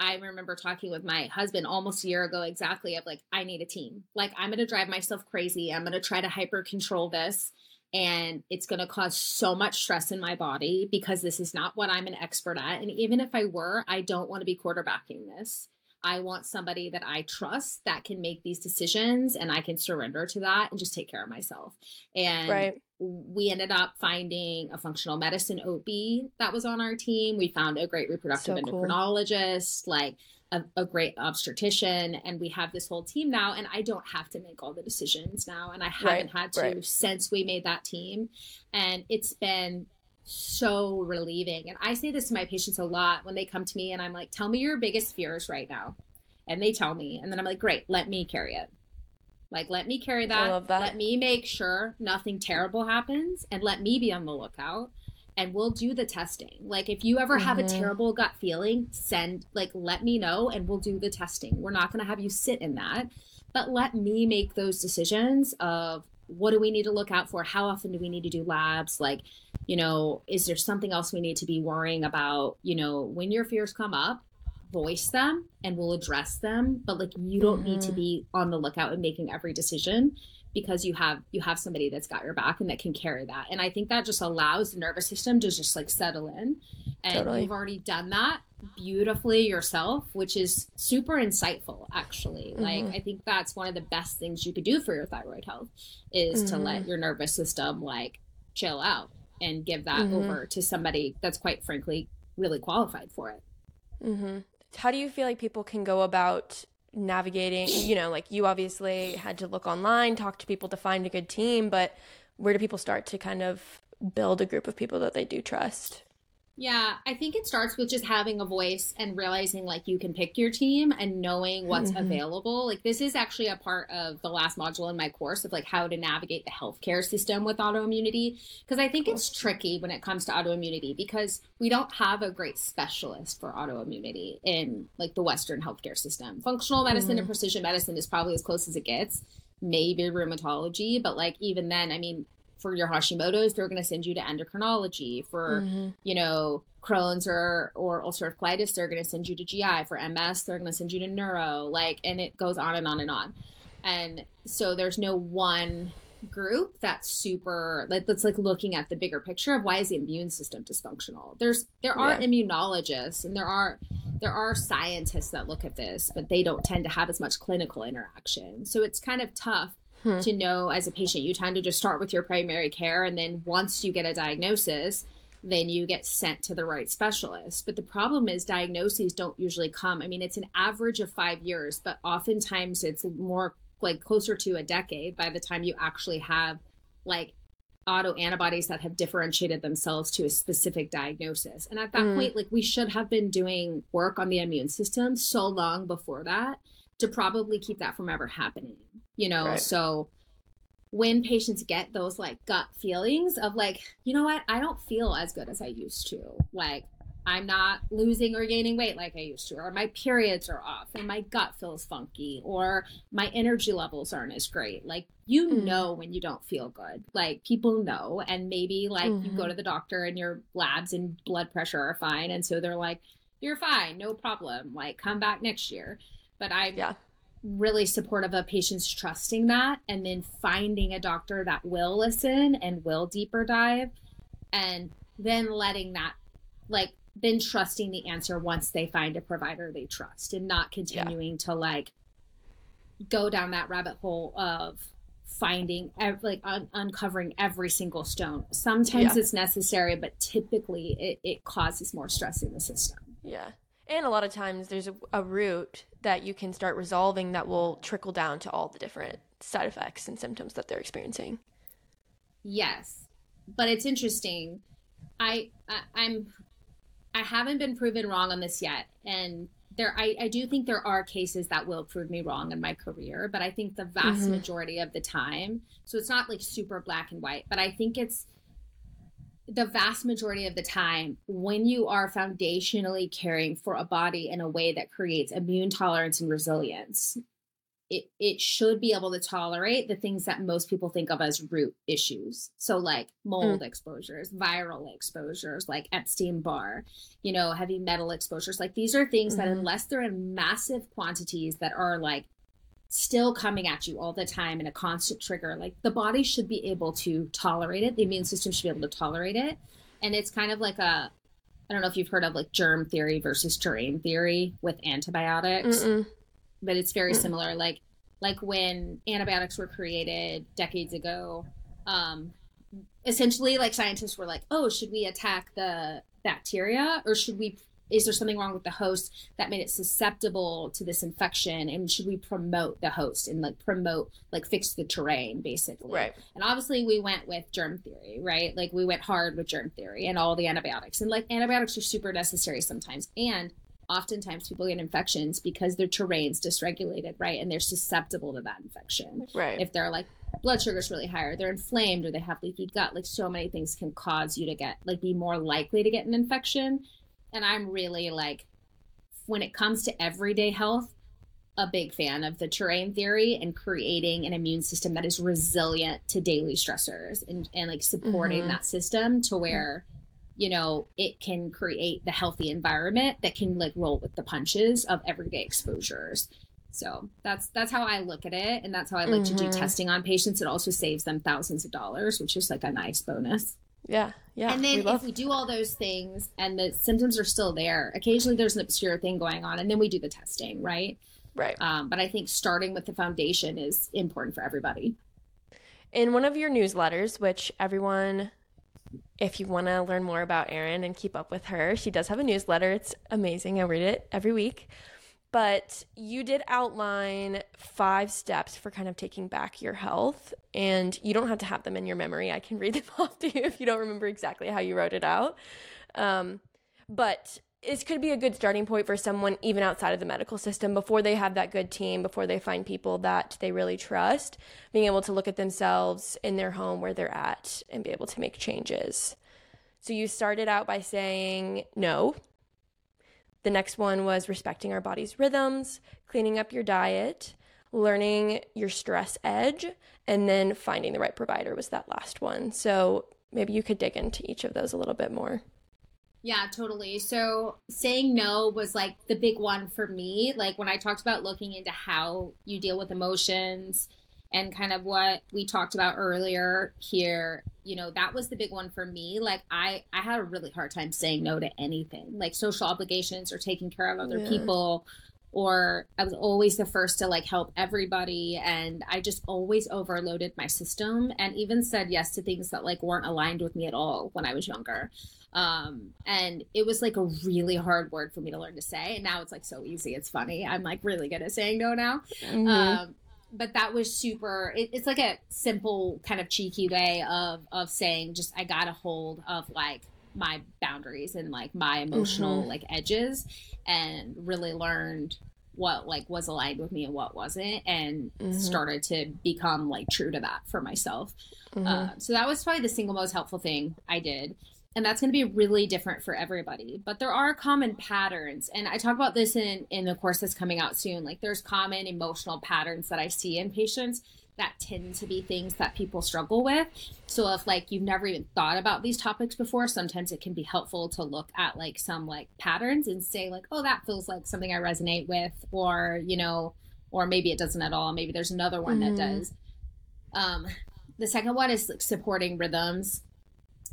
I remember talking with my husband almost a year ago exactly of like, I need a team. Like, I'm going to drive myself crazy. I'm going to try to hyper control this. And it's going to cause so much stress in my body because this is not what I'm an expert at. And even if I were, I don't want to be quarterbacking this. I want somebody that I trust that can make these decisions and I can surrender to that and just take care of myself. And right. we ended up finding a functional medicine OB that was on our team. We found a great reproductive so endocrinologist, cool. like a, a, great obstetrician, and we have this whole team now. And I don't have to make all the decisions now. And I haven't right. had to right. since we made that team. And it's been so relieving. And I say this to my patients a lot when they come to me and I'm like, tell me your biggest fears right now. And they tell me. And then I'm like, great, let me carry it. Like, let me carry that. that. Let me make sure nothing terrible happens and let me be on the lookout. And we'll do the testing. Like, if you ever mm-hmm. have a mm-hmm. terrible gut feeling, send, like, let me know and we'll do the testing. We're not going to have you sit in that, but let me make those decisions of what do we need to look out for? How often do we need to do labs? Like, you know, is there something else we need to be worrying about? You know, when your fears come up, voice them and we'll address them. But like, you don't mm-hmm. need to mm-hmm. be on the lookout and making every decision because you have you have somebody that's got your back and that can carry that. And I think that just allows the nervous system to just like settle in. And totally. you've already done that beautifully yourself, which is super insightful actually. Mm-hmm. Like I think that's one of the best things you could do for your thyroid health is mm-hmm. to let mm-hmm. your nervous system like chill out and give that mm-hmm. over to somebody that's quite frankly really qualified for it. Mm-hmm. How do you feel like people can go about navigating? You know, like you obviously had to look online, talk to people to find a good team, but where do people start to kind of build a group of people that they do trust? Yeah, I think it starts with just having a voice and realizing like you can pick your team and knowing what's mm-hmm. available. Like this is actually a part of the last module in my course of like how to navigate the healthcare system with autoimmunity because I think it's tricky when it comes to autoimmunity because we don't have a great specialist for autoimmunity in like the western healthcare system. Functional medicine mm-hmm. and precision medicine is probably as close as it gets. Maybe rheumatology, but like even then, I mean, for your Hashimoto's, they're going to send you to endocrinology. For mm-hmm. you know Crohn's or or ulcerative colitis, they're going to send you to GI. For MS, they're going to send you to neuro. Like, and it goes on and on and on. And so there's no one group that's super like that's like looking at the bigger picture of why is the immune system dysfunctional there's there are yeah. immunologists and there are there are scientists that look at this but they don't tend to have as much clinical interaction so it's kind of tough hmm. to know as a patient. You tend to just start with your primary care, and then once you get a diagnosis, then you get sent to the right specialist. But the problem is, diagnoses don't usually come. I mean, it's an average of five years, but oftentimes it's more like closer to a decade by the time you actually have like auto antibodies that have differentiated themselves to a specific diagnosis. And at that mm. point, like we should have been doing work on the immune system so long before that to probably keep that from ever happening you know right. so when patients get those like gut feelings of like you know what i don't feel as good as i used to like I'm not losing or gaining weight like I used to, or my periods are off, or my gut feels funky, or my energy levels aren't as great. Like, you mm. know when you don't feel good. Like, people know. And maybe, like, mm-hmm. you go mm-hmm. to the doctor and your labs and blood pressure are fine. And so they're like, you're fine, no problem. Like, come back next year. But I, yeah really supportive of patients trusting that and then finding a doctor that will listen and will deeper dive and then letting that like then trusting the answer once they find a provider they trust and not continuing yeah. to like go down that rabbit hole of finding like un- uncovering every single stone sometimes yeah. it's necessary but typically it, it causes more stress in the system yeah and a lot of times there's a, a root that you can start resolving that will trickle down to all the different side effects and symptoms that they're experiencing. Yes. But it's interesting. I, I I'm I haven't been proven wrong on this yet. And there I, I do think there are cases that will prove me wrong in my career, but I think the vast mm-hmm. majority of the time, so it's not like super black and white, but I think it's the vast majority of the time, when you are foundationally caring for a body in a way that creates immune tolerance and resilience, it, it should be able to tolerate the things that most people think of as root issues. So, like mold mm. exposures, viral exposures, like Epstein Barr, you know, heavy metal exposures. Like, these are things mm-hmm. that, unless they're in massive quantities that are like still coming at you all the time in a constant trigger, like the body should be able to tolerate it. The immune system should be able to tolerate it. And it's kind of like a, I don't know if you've heard of like germ theory versus terrain theory with antibiotics, Mm-mm. but it's very Mm-mm. similar. Like, like when antibiotics were created decades ago, um, essentially like scientists were like, oh, should we attack the bacteria or should we is there something wrong with the host that made it susceptible to this infection? And should we promote the host and like promote like fix the terrain basically? Right. And obviously we went with germ theory right? Like we went hard with germ theory and all the antibiotics. And like antibiotics are super necessary sometimes. And oftentimes people get infections because their terrain's dysregulated right? And they're susceptible to that infection. Right. If they're like blood sugar's really high or they're inflamed or they have leaky gut like so many things can cause you to get like be more likely to get an infection and I'm really like, when it comes to everyday health, a big fan of the terrain theory and creating an immune system that is resilient to daily stressors and, and like supporting mm-hmm. that system to where you know it can create the healthy environment that can like roll with the punches of everyday exposures so that's that's how i look at it and that's how i like mm-hmm. to do mm-hmm. testing on patients it also saves them thousands of dollars which is like a nice bonus yeah, yeah. And then we if we do all those things and the symptoms are still there, occasionally there's an obscure thing going on, and then we do the testing, right? Right. Um, but I think starting with the foundation is important for everybody. In one of your newsletters, which everyone, if you want to learn more about Erin and keep up with her, she does have a newsletter. It's amazing. I read it every week but you did outline five steps for kind of taking back your health and you don't have to have them in your memory. I can read them [laughs] off to you if you don't remember exactly how you wrote it out. Um, but this could be a good starting point for someone even outside of the medical system before they have that good team before they find people that they really trust being able to look at themselves in their home where they're at and be able to make changes. So you started out by saying no the next one was respecting our body's rhythms, cleaning up your diet, learning your stress edge, and then finding the right provider was that last one. So maybe you could dig into each of those a little bit more. Yeah, totally. So saying no was like the big one for me. Like when I talked about looking into how you deal with emotions and kind of what we talked about earlier here you know that was the big one for me. Like i i had a really hard time saying no to anything. Like social obligations or taking care of other yeah. people or i was always the first to like help everybody and i just always overloaded my system and even said yes to things that like weren't aligned with me at all when i was younger. Um and it was like a really hard word for me to learn to say and now it's like so easy it's funny. I'm like really good at saying no now. Mm-hmm. um but that was super it, it's like a simple kind of cheeky way of of saying just i got a hold of like my boundaries and like my emotional mm-hmm. like edges and really learned what like was aligned with me and what wasn't and mm-hmm. started to become like true to that for myself mm-hmm. uh, so that was probably the single most helpful thing i did and that's going to be really different for everybody but there are common patterns. And i talk about this in in the course that's coming out soon. Like there's common emotional patterns that i see in patients that tend to be things that people struggle with. So if like you've never even thought about these topics before sometimes it can be helpful to look at like some like patterns and say like oh that feels like something i resonate with or you know or maybe it doesn't at all. Maybe there's another one mm-hmm. that does. Um the second one is like supporting rhythms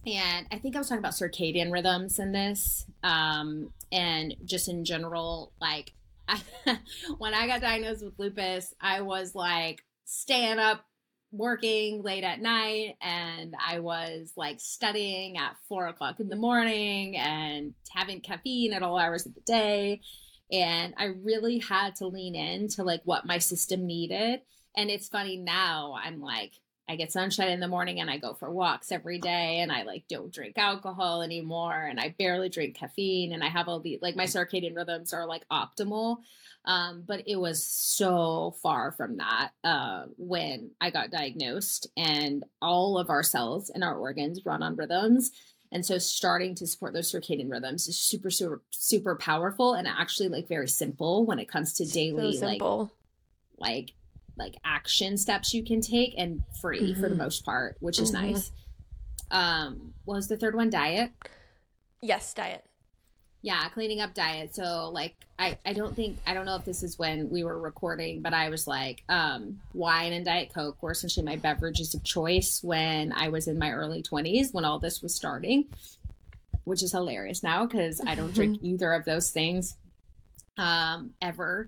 and I think I was talking about circadian rhythms in this, um, and just in general, like I, [laughs] when I got diagnosed with lupus, I was like staying up working late at night and I was like studying at four o'clock in the morning and having caffeine at all hours of the day. And I really had to lean into like what my system needed. And it's funny now, I'm like, I get sunshine in the morning and I go for walks every day and I like don't drink alcohol anymore and I barely drink caffeine and I have all the like my circadian rhythms are like optimal. Um, but it was so far from that uh, when I got diagnosed and all of our cells and our organs run on rhythms. And so starting to support those circadian rhythms is super, super, super powerful and actually like very simple when it comes to daily so like like like action steps you can take and free mm-hmm. for the mm-hmm. most part, which is mm-hmm. nice. Um, what was the third one? Diet. Yes, diet. Yeah, cleaning up diet. So like I, I don't think I don't know if this is when we were recording, but I was like, um, wine and Diet Coke were essentially my beverages of choice when I was in my early twenties when all this was starting. Which is hilarious now because I don't drink either of those things um ever.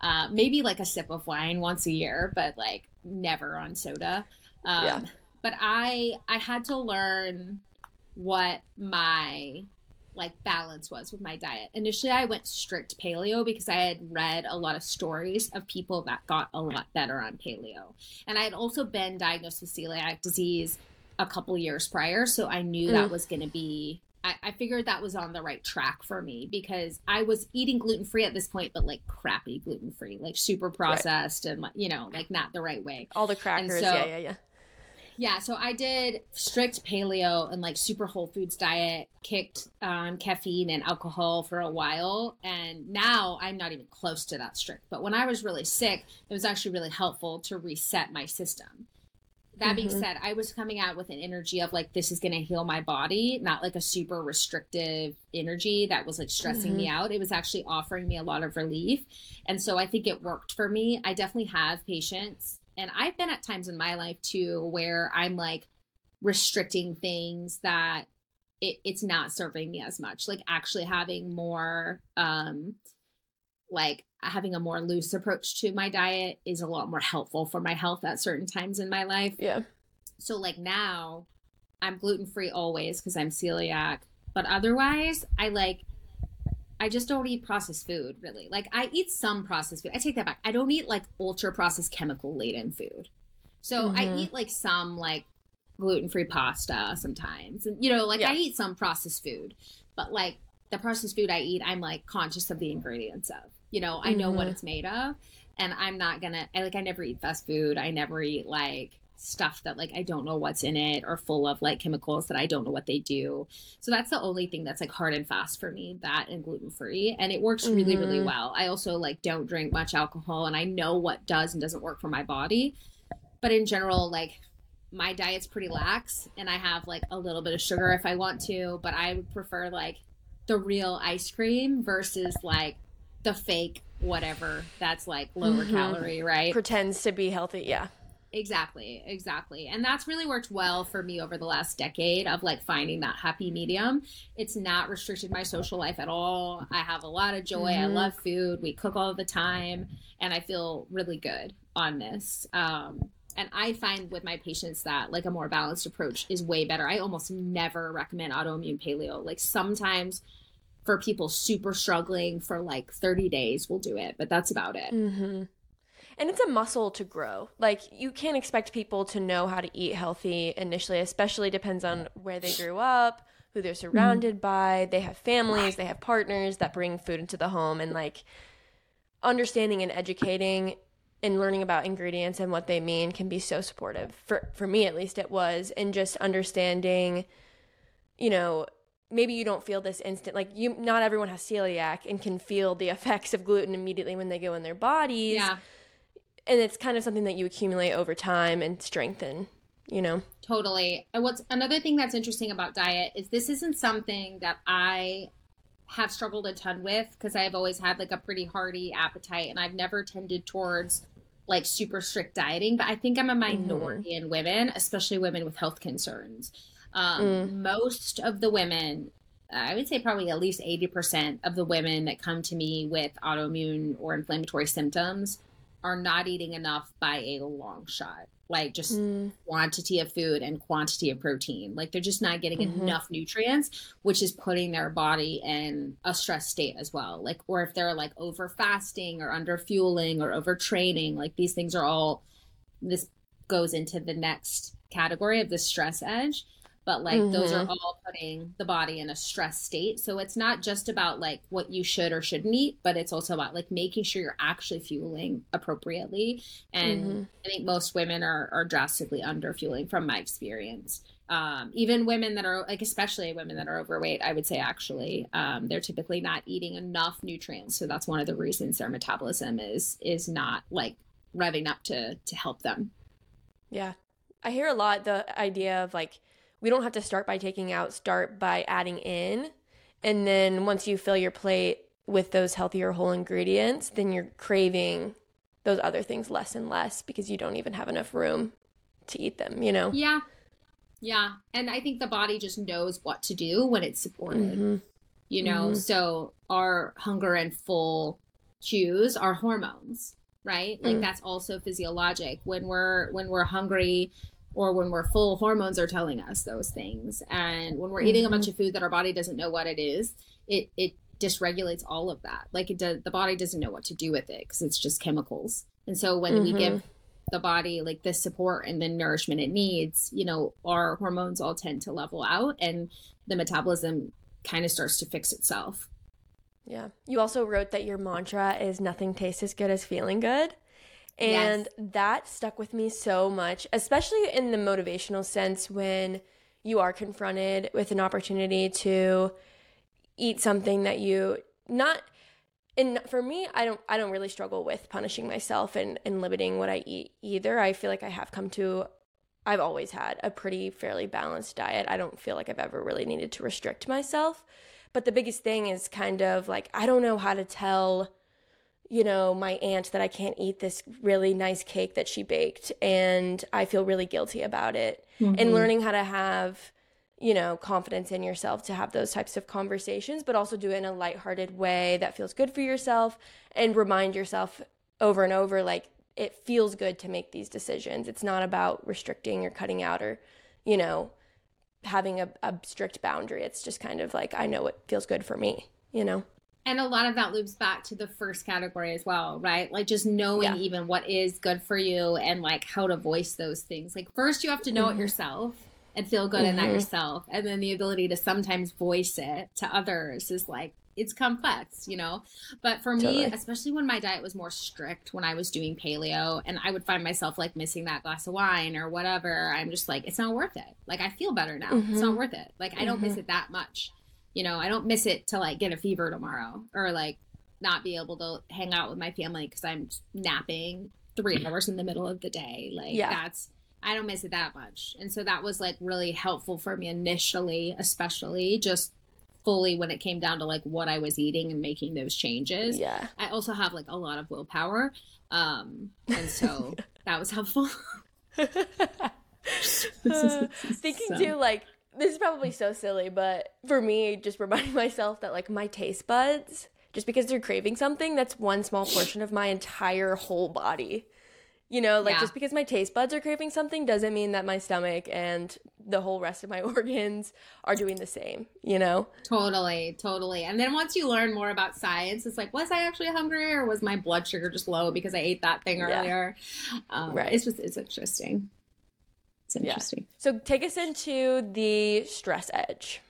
Uh, maybe like a sip of wine once a year, but like never on soda. Um, yeah. But I I had to learn what my like balance was with my diet. Initially, I went strict paleo because I had read a lot of stories of people that got a lot better on paleo, and I had also been diagnosed with celiac disease a couple years prior, so I knew mm. that was going to be I, I figured that was on the right track for me because I was eating gluten free at this point, but like crappy gluten free, like super processed right. and you know, like not the right way. All the crackers, so, yeah, yeah, yeah. Yeah, so I did strict paleo and like super whole foods diet, kicked on caffeine and alcohol for a while, and now I'm not even close to that strict. But when I was really sick, it was actually really helpful to reset my system that mm-hmm. being said, I was coming out with an energy of like, this is going to heal my body, not like a super restrictive energy that was like stressing mm-hmm. me out. It was actually offering me a lot of relief. And so I think it worked for me. I definitely have patients. And I've been at times in my life too where I'm like restricting things that it, it's not serving me as much, like actually having more, um, like having a more loose approach to my diet is a lot more helpful for my health at certain times in my life. Yeah. So like now I'm gluten free always because I'm celiac, but otherwise I like I just don't eat processed food really. Like I eat some processed food. I take that back. I don't eat like ultra processed chemical laden food. So mm-hmm. I eat like some like gluten free pasta sometimes. And you know, like yeah. I eat some processed food, but like the processed food I eat, I'm like conscious of the ingredients of. You know, I know mm-hmm. what it's made of, and I'm not gonna. I, like, I never eat fast food. I never eat like stuff that like I don't know what's in it or full of like chemicals that I don't know what they do. So that's the only thing that's like hard and fast for me, that and gluten free. And it works really, mm-hmm. really well. I also like don't drink much alcohol and I know what does and doesn't work for my body. But in general, like my diet's pretty lax and I have like a little bit of sugar if I want to, but I would prefer like the real ice cream versus like the fake whatever that's like lower mm-hmm. calorie, right? Pretends to be healthy. Yeah. Exactly, exactly. And that's really worked well for me over the last decade of like finding that happy medium. It's not restricted my social life at all. I have a lot of joy. Mm-hmm. I love food. We cook all the time and I feel really good on this. Um, and I find with my patients that like a more balanced approach is way better. I almost never recommend autoimmune paleo. Like sometimes for people super struggling for like 30 days, we'll do it, but that's about it. Mm-hmm. And it's a muscle to grow. Like you can't expect people to know how to eat healthy initially, especially depends on where they grew up, who they're mm-hmm. surrounded mm-hmm. by. They have families, they have partners that bring food into the home and like understanding and educating and learning about ingredients and what they mean can be so supportive. For for me at least it was and just understanding you know, maybe you don't feel this instant like you not everyone has celiac and can feel the effects of gluten immediately when they go in their bodies. Yeah. And it's kind of something that you accumulate over time and strengthen, you know. Totally. And what's another thing that's interesting about diet is this isn't something that I have struggled a ton with because I've always had like a pretty hearty appetite and I've never tended towards like super strict dieting, but I think I'm a minority mm-hmm. in women, especially women with health concerns. Um, mm. Most of the women, I would say probably at least 80% of the women that come to me with autoimmune or inflammatory symptoms are not eating enough by a long shot like just mm. quantity of food and quantity of protein. Like they're just not getting mm-hmm. enough nutrients, which is putting their body in a stress state as well. Like, or if they're like over fasting or under fueling or over training, like these things are all, this goes into the next category of the stress edge but like mm-hmm. those are mm-hmm. all putting the body in a stress state so it's not just about like what you should or shouldn't eat but it's also about like making sure you're actually fueling appropriately and mm-hmm. i think most women are, are drastically under fueling from my experience um, even women that are like especially women that are overweight i would say actually um, they're typically not eating enough nutrients so that's one of the reasons their metabolism is is not like revving up to to help them yeah i hear a lot the idea of like we don't have to start by taking out, start by adding in. And then once you fill your plate with those healthier whole ingredients, then you're craving those other things less and less because you don't even have enough room to eat them, you know? Yeah. Yeah. And I think the body just knows what to do when it's supported. Mm-hmm. You know, mm-hmm. so our hunger and full cues are hormones, right? Like mm. that's also physiologic. When we're when we're hungry, or when we're full, hormones are telling us those things. And when we're mm-hmm. eating a bunch mm-hmm. of food that our body doesn't know what it is, it it dysregulates all of that. Like it does, the body doesn't know what to do with it because it's just chemicals. And so when mm-hmm. we give mm-hmm. the body like the support and the nourishment it needs, you know, our hormones all tend to level out and the metabolism kind of starts to fix itself. Yeah. You also wrote that your mantra is nothing tastes as good as feeling good. And yes. that stuck with me so much, especially in the motivational sense when you are confronted with an opportunity to eat something that you not and for me i don't i don't really struggle with punishing myself and, and limiting what i eat either. I feel like i have come to i've always had a pretty fairly balanced diet. I don't feel like i've ever really needed to restrict myself. But the biggest thing is kind of like i don't know how to tell you know, my aunt that I can't eat this really nice cake that she baked and I feel really guilty about it. Mm-hmm. And learning how to have, you know, confidence in yourself to have those types of conversations, but also do it in a lighthearted way that feels good for yourself and remind yourself over and over like it feels good to make these decisions. It's not about restricting or cutting out or, you know, having a, a strict boundary. It's just kind of like I know what feels good for me, you know and a lot of that loops back to the first category as well right like just knowing yeah. even what is good for you and like how to voice those things like first you have to know mm-hmm. it yourself and feel good mm-hmm. in that mm-hmm. yourself and then the ability to sometimes voice it to others is like it's complex, you know. But for me, especially when my diet was more strict when I was doing paleo and I would find myself like missing that glass of wine or whatever, I'm just like, it's not worth it. Like I feel better now. Mm-hmm. It's not worth it. Like I don't miss mm-hmm. it that much you know, I don't miss it to like get a fever tomorrow or like not be able to hang out with my family because I'm napping three hours in the middle of the day. Like yeah. that's I don't miss it that much. And so that was like really helpful for me initially, especially just fully when it came down to like what I was eating and making those changes. Yeah. I also have like a lot of willpower. Um and so [laughs] that was helpful. uh, [laughs] thinking [laughs] so. too like this is probably so silly, but for me, just [laughs] reminding myself that like my taste buds, just because they're craving something, that's one small portion of my entire whole body. You know, like yeah. just because my taste buds are craving something doesn't mean that my stomach and the whole rest of my [laughs] organs are doing the same, you know? Totally, totally. And then once you learn more about science, it's like, was I actually hungry or was my blood sugar just low because I ate that thing earlier? Yeah. Um, right. It's just, it's interesting. It's interesting. Yeah. So take us into the stress edge.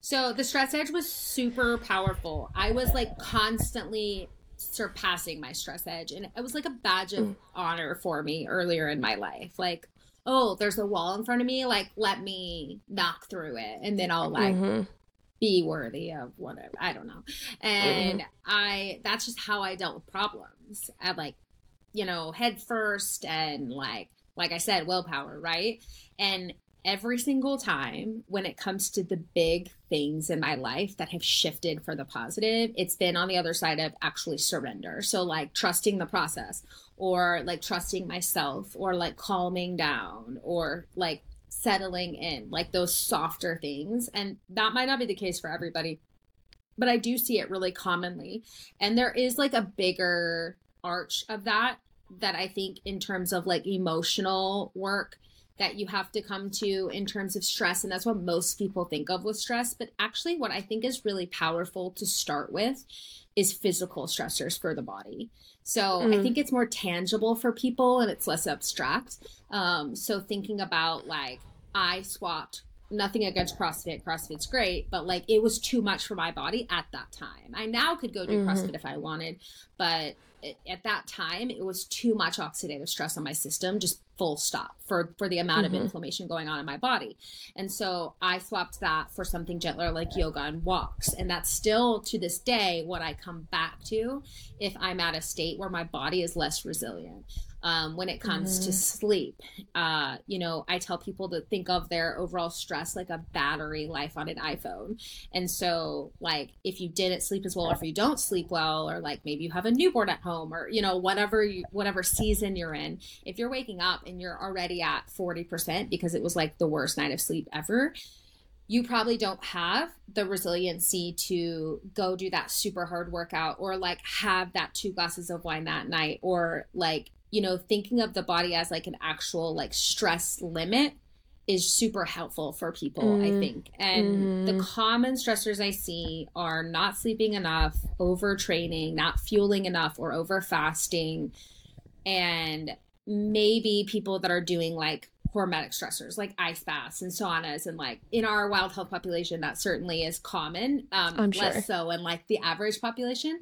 So the stress edge was super powerful. I was like constantly surpassing my stress edge and it was like a badge of mm. honor for me earlier in my life. Like oh, there's a wall in front of me, like let me knock through it and then I'll like mm-hmm. be worthy of whatever. I don't know. And mm-hmm. I that's just how I dealt with problems. I like, you know, head first and like like I said, willpower, right? And every single time when it comes to the big things in my life that have shifted for the positive, it's been on the other side of actually surrender. So, like trusting the process, or like trusting myself, or like calming down, or like settling in, like those softer things. And that might not be the case for everybody, but I do see it really commonly. And there is like a bigger arch of that that I think in terms of like emotional work that you have to come to in terms of stress. And that's what most people think of with stress. But actually, what I think is really powerful to start with is physical stressors for the body. So mm. I think it's more tangible for people and it's less abstract. Um, so thinking about like, I swapped nothing against CrossFit. CrossFit's great, but like it was too much for my body at that time. I now could go do mm-hmm. CrossFit if I wanted, but at that time it was too much oxidative stress on my system just full stop for for the amount mm-hmm. of inflammation going on in my body. And so i swapped that for something gentler like yoga and walks. And that's still to this day what i come back to if i'm at a state where my body is less resilient um, when it comes mm-hmm. to sleep. Uh, you know, I tell people to think of their overall stress like a battery life on an iPhone. And so, like, if you didn't sleep as well, or if you don't sleep well, or like maybe you have a newborn at home, or you know, whatever you, whatever season you're in, if you're waking up and you're already at forty percent because it was like the worst night of sleep ever you probably don't have the resiliency to go do that super hard workout or like have that two glasses of wine that night or like you know, thinking of the body as like an actual like stress limit is super helpful for people, mm. I mm-hmm. think. And mm. the mm-hmm. common stressors I see are not sleeping enough, overtraining, not fueling enough, or over fasting, and maybe people that are doing like hormetic stressors like ice baths and saunas and like in our wild health population that certainly is common um I'm sure. less so in like the average population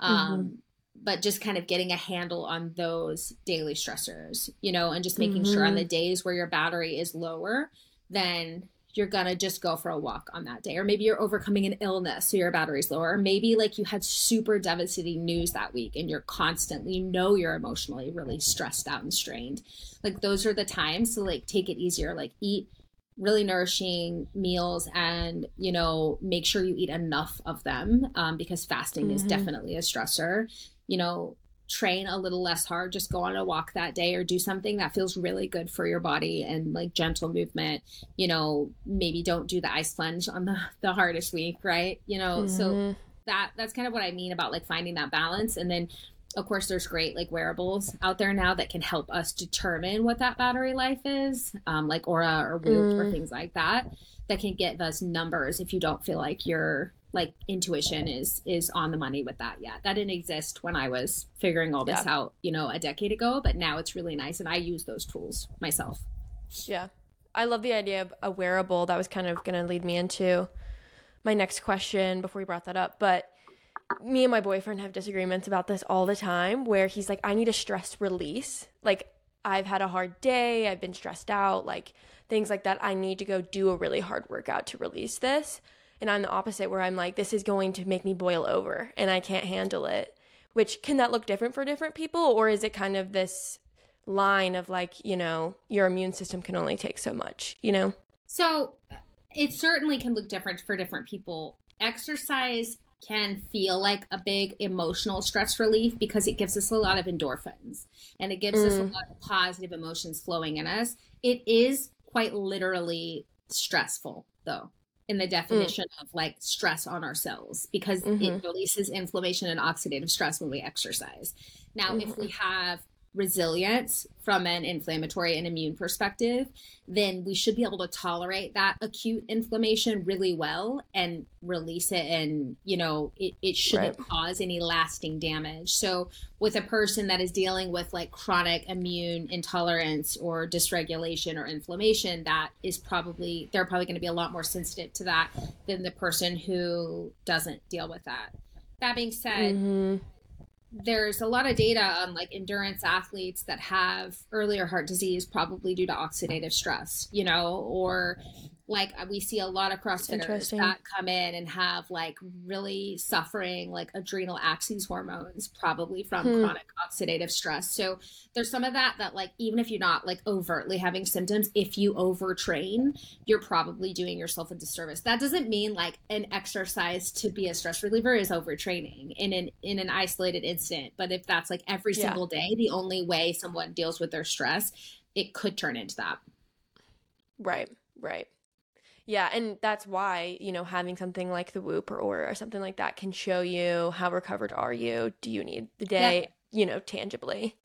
um mm-hmm but just kind of getting a handle on those daily stressors, you know, and just making mm-hmm. sure on the mm-hmm. days where your battery is lower, then you're gonna just go for a walk on that day. Or maybe you're overcoming an illness, so your battery's lower. Or maybe like you had super devastating news that week and you're constantly, you know, you're emotionally really stressed out and strained. Like those are the times to like take it easier, like eat really nourishing meals and you know make sure you eat enough of them um, because fasting mm-hmm. is definitely a stressor you know, train a little less hard, just go on a walk that day or do something that feels really good for your body and like gentle movement. You know, maybe don't do the ice plunge on the, [laughs] the hardest week, right? You know, mm-hmm. so that that's kind of what I mean about like finding that balance. And then of course there's great like wearables out there now that can help us determine what that battery life is, um, like Oura or Whoop mm. or things like that that can give us numbers if you don't feel like you're like intuition is is on the money with that yet. That didn't exist when I was figuring all this yeah. out, you know, a decade ago, but now it's really nice and I use those tools myself. Yeah. I love the idea of a wearable. That was kind of going to lead me into my next question before we brought that up, but me and my boyfriend have disagreements about this all the time where he's like I need a stress release. Like I've had a hard day, I've been stressed out, like things like that. I need to go do a really hard workout to release this and I'm the opposite where I'm like this is going to make me boil over and I can't handle it. Which can that look different for different people or is it kind of this line of like, you know, your immune system can only take so much, you know? So it certainly can look different for different people. Exercise can feel like a big emotional stress relief because it gives us a lot of endorphins and it gives mm. us a mm. lot of positive emotions flowing in us. It is quite literally stressful though in the mm. definition mm. of like stress on ourselves because mm-hmm. it releases inflammation and oxidative stress when we exercise. Now, mm-hmm. if we have resilience from an inflammatory and immune perspective, then we should be able to tolerate that acute inflammation really well and release it. And, you know, it, it shouldn't right. cause any lasting damage. So, with a person that is dealing with like chronic immune intolerance or dysregulation or inflammation, that is probably, they're probably going to be a lot more sensitive to that than the person who doesn't deal with that. That being said, mm-hmm there's a lot of data on like endurance athletes that have earlier heart disease probably due to oxidative stress you know or like uh, we see a lot of crossfitters that come in and have like really suffering like adrenal axis hormones probably from hmm. chronic oxidative stress. So there's some of that that like even if you're not like overtly having symptoms if you overtrain you're probably doing yourself a disservice. That doesn't mean like an exercise to be a stress reliever is overtraining in an in an isolated incident but if that's like every yeah. single day the only way someone deals with their stress it could turn into that. Right right yeah, and that's why, you know, having something like the Whoop or Oura or something like that can show you how recovered are you? Do you need the day, yeah. you know, tangibly?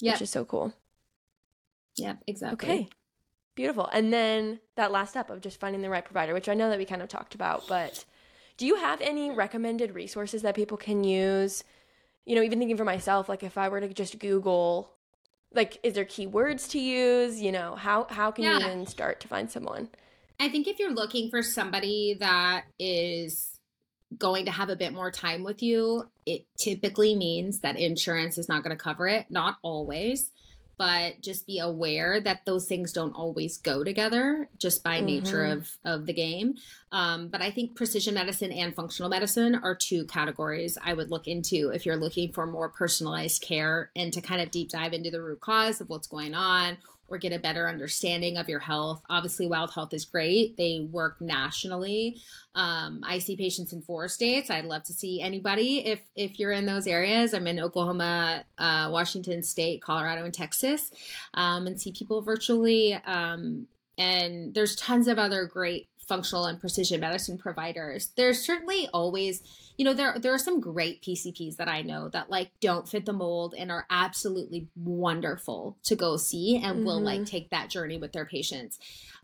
Yeah. Which is so cool. Yeah, exactly. Okay. Beautiful. And then that last step of just finding the right provider, which I know that we kind of talked about, but do you have any recommended resources that people can use? You know, even thinking for myself, like if I were to just Google like is there keywords to use you know how how can yeah. you even start to find someone I think if you're looking for somebody that is going to have a bit more time with you, it typically means that insurance is not going to cover it. Not always, but just be aware that those things don't always go together just by mm-hmm. nature of, of the game. Um, but I think precision medicine and functional medicine are two categories I would look into if you're looking for more personalized care and to kind of deep dive into the root cause of what's going on or get a better understanding of your health. Obviously, Wild Health is great. They work nationally. Um, I see patients in four states. I'd love to see anybody if if you're in those areas. I'm in Oklahoma, uh, Washington State, Colorado, and Texas, um, and see people virtually. Um, and there's tons of other great functional and precision medicine providers. There's certainly always you know there there are some great PCPs that I know that like don't fit the mold and are absolutely wonderful to go see and mm-hmm. will like mm-hmm. take that journey with their patients.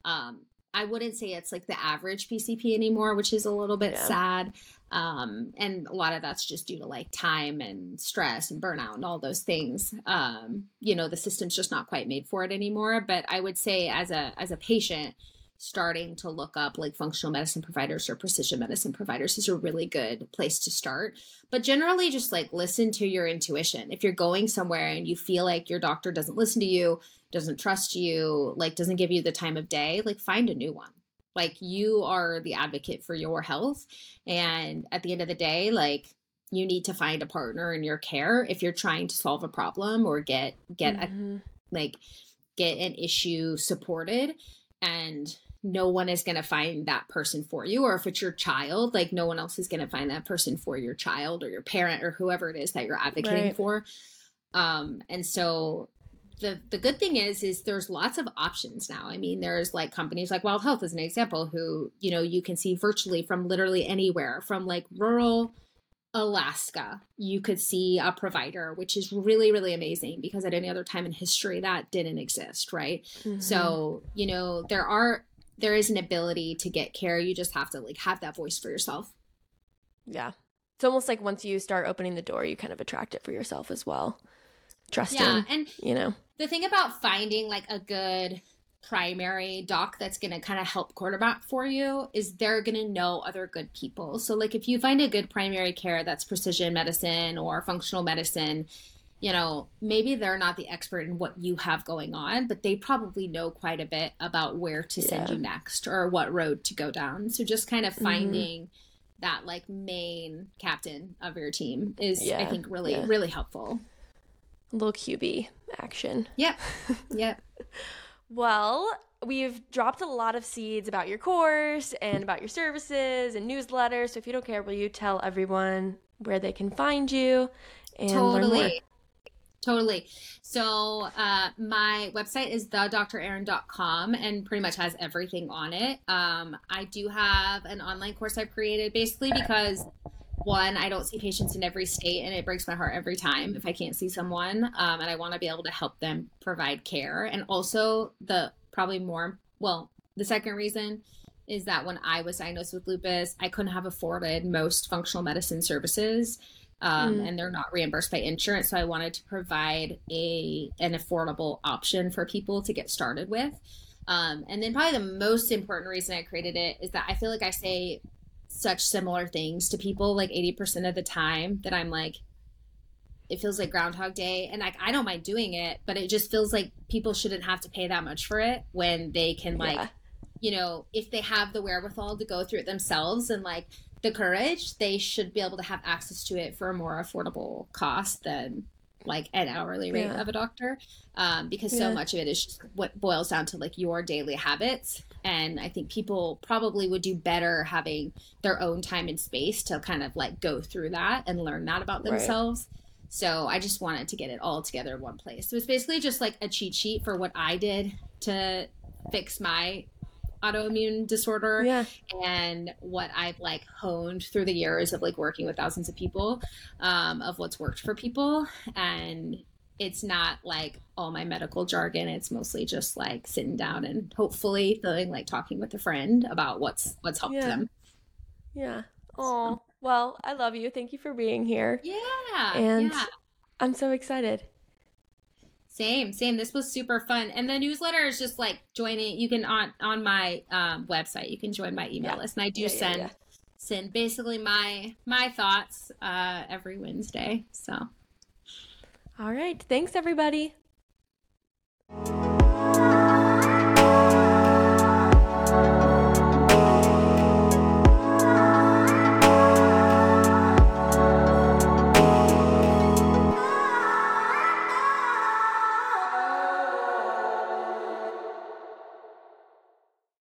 Um, I wouldn't say it's like the average PCP anymore, which is a little bit yeah. sad. Um, and a lot of that's just due to like time and stress and burnout and all those things. Um, you know, the system's just not quite made for it anymore. But I would say as a as a patient, starting to look up like functional medicine providers or precision medicine providers is a really good place to start. But generally, just like listen to your intuition. If you're going somewhere and you feel like your doctor doesn't listen to you, doesn't trust you, like doesn't give you the time of day, like find a new one. Like you are the advocate for your health. And at the end of the day, like you need to find a partner in your care if you're trying to solve a problem or get get mm-hmm. a like get an issue supported and no one is going to find that person for you or if it's your child like no one else is going to find that person for your child or your parent or whoever it is that you're advocating right. for um and so the the good thing is is there's lots of options now i mean there's like companies like wild health as an example who you know you can see virtually from literally anywhere from like rural Alaska, you could see a provider, which is really, really amazing because at any other time in history that didn't exist, right? Mm-hmm. So, you know, there are there is an ability to get care. You just have to like have that voice for yourself. Yeah. It's almost like once you start opening the door, you kind of attract it for yourself as well. Trusting. Yeah. And you know. The thing about finding like a good primary doc that's going to kind of help quarterback for you is they're going to know other good people. So like if you find a good primary care that's precision medicine or functional medicine, you know, maybe they're not the expert in what you have going on, but they probably know quite a bit about where to send yeah. you next or what road to go down. So just kind of mm-hmm. finding mm-hmm. that like main captain of your team is yeah. I think really yeah. really helpful. A little QB action. Yep. [laughs] Yep. well, we've dropped a lot of seeds about your course and about your services and newsletters. So if you don't care, will you tell everyone where they can find you and totally. learn more? Totally. So uh, my website is thedrerin.com and pretty much has everything on it. Um, I do have an online course I've created basically because one, I don't see patients in every state and it breaks my heart every time if I can't see someone. Um, and I want to be able to help them provide care. And also the probably more, well, the second reason is that when I was diagnosed with lupus, I couldn't have afforded most functional medicine services um, mm. and they're not reimbursed by insurance. So I wanted to provide a an affordable option for people to get started with. Um, and then probably the most important reason I created it is that I feel like I say such similar things to people like 80% of the time that I'm like, it feels like Groundhog Day, and like I don't mind doing it, but it just feels like people shouldn't have to pay that much for it when they can like, yeah. you know, if they have the wherewithal to go through it themselves and like the courage, they should be able to have access to it for a more affordable cost than like an hourly rate yeah. of a doctor um, because yeah. so much of it is just what boils down to like your daily habits and i think people probably would do better having their own time and space to kind of like go through that and learn that about themselves right. so i just wanted to get it all together in one place so it's basically just like a cheat sheet for what i did to fix my autoimmune disorder yeah. and what I've like honed through the years of like working with thousands of people um, of what's worked for people. And it's not like all my medical jargon. It's mostly just like sitting down and hopefully feeling like talking with a friend about what's what's helped yeah. them. Yeah. Oh, so. well, I love you. Thank you for being here. Yeah. And yeah. I'm so excited. Same, same. This was super fun. And the newsletter is just like joining. You can on on my um, website. You can join my email yeah. list, and I do yeah, send yeah, send basically my my thoughts uh, every Wednesday. So, all right. Thanks, everybody.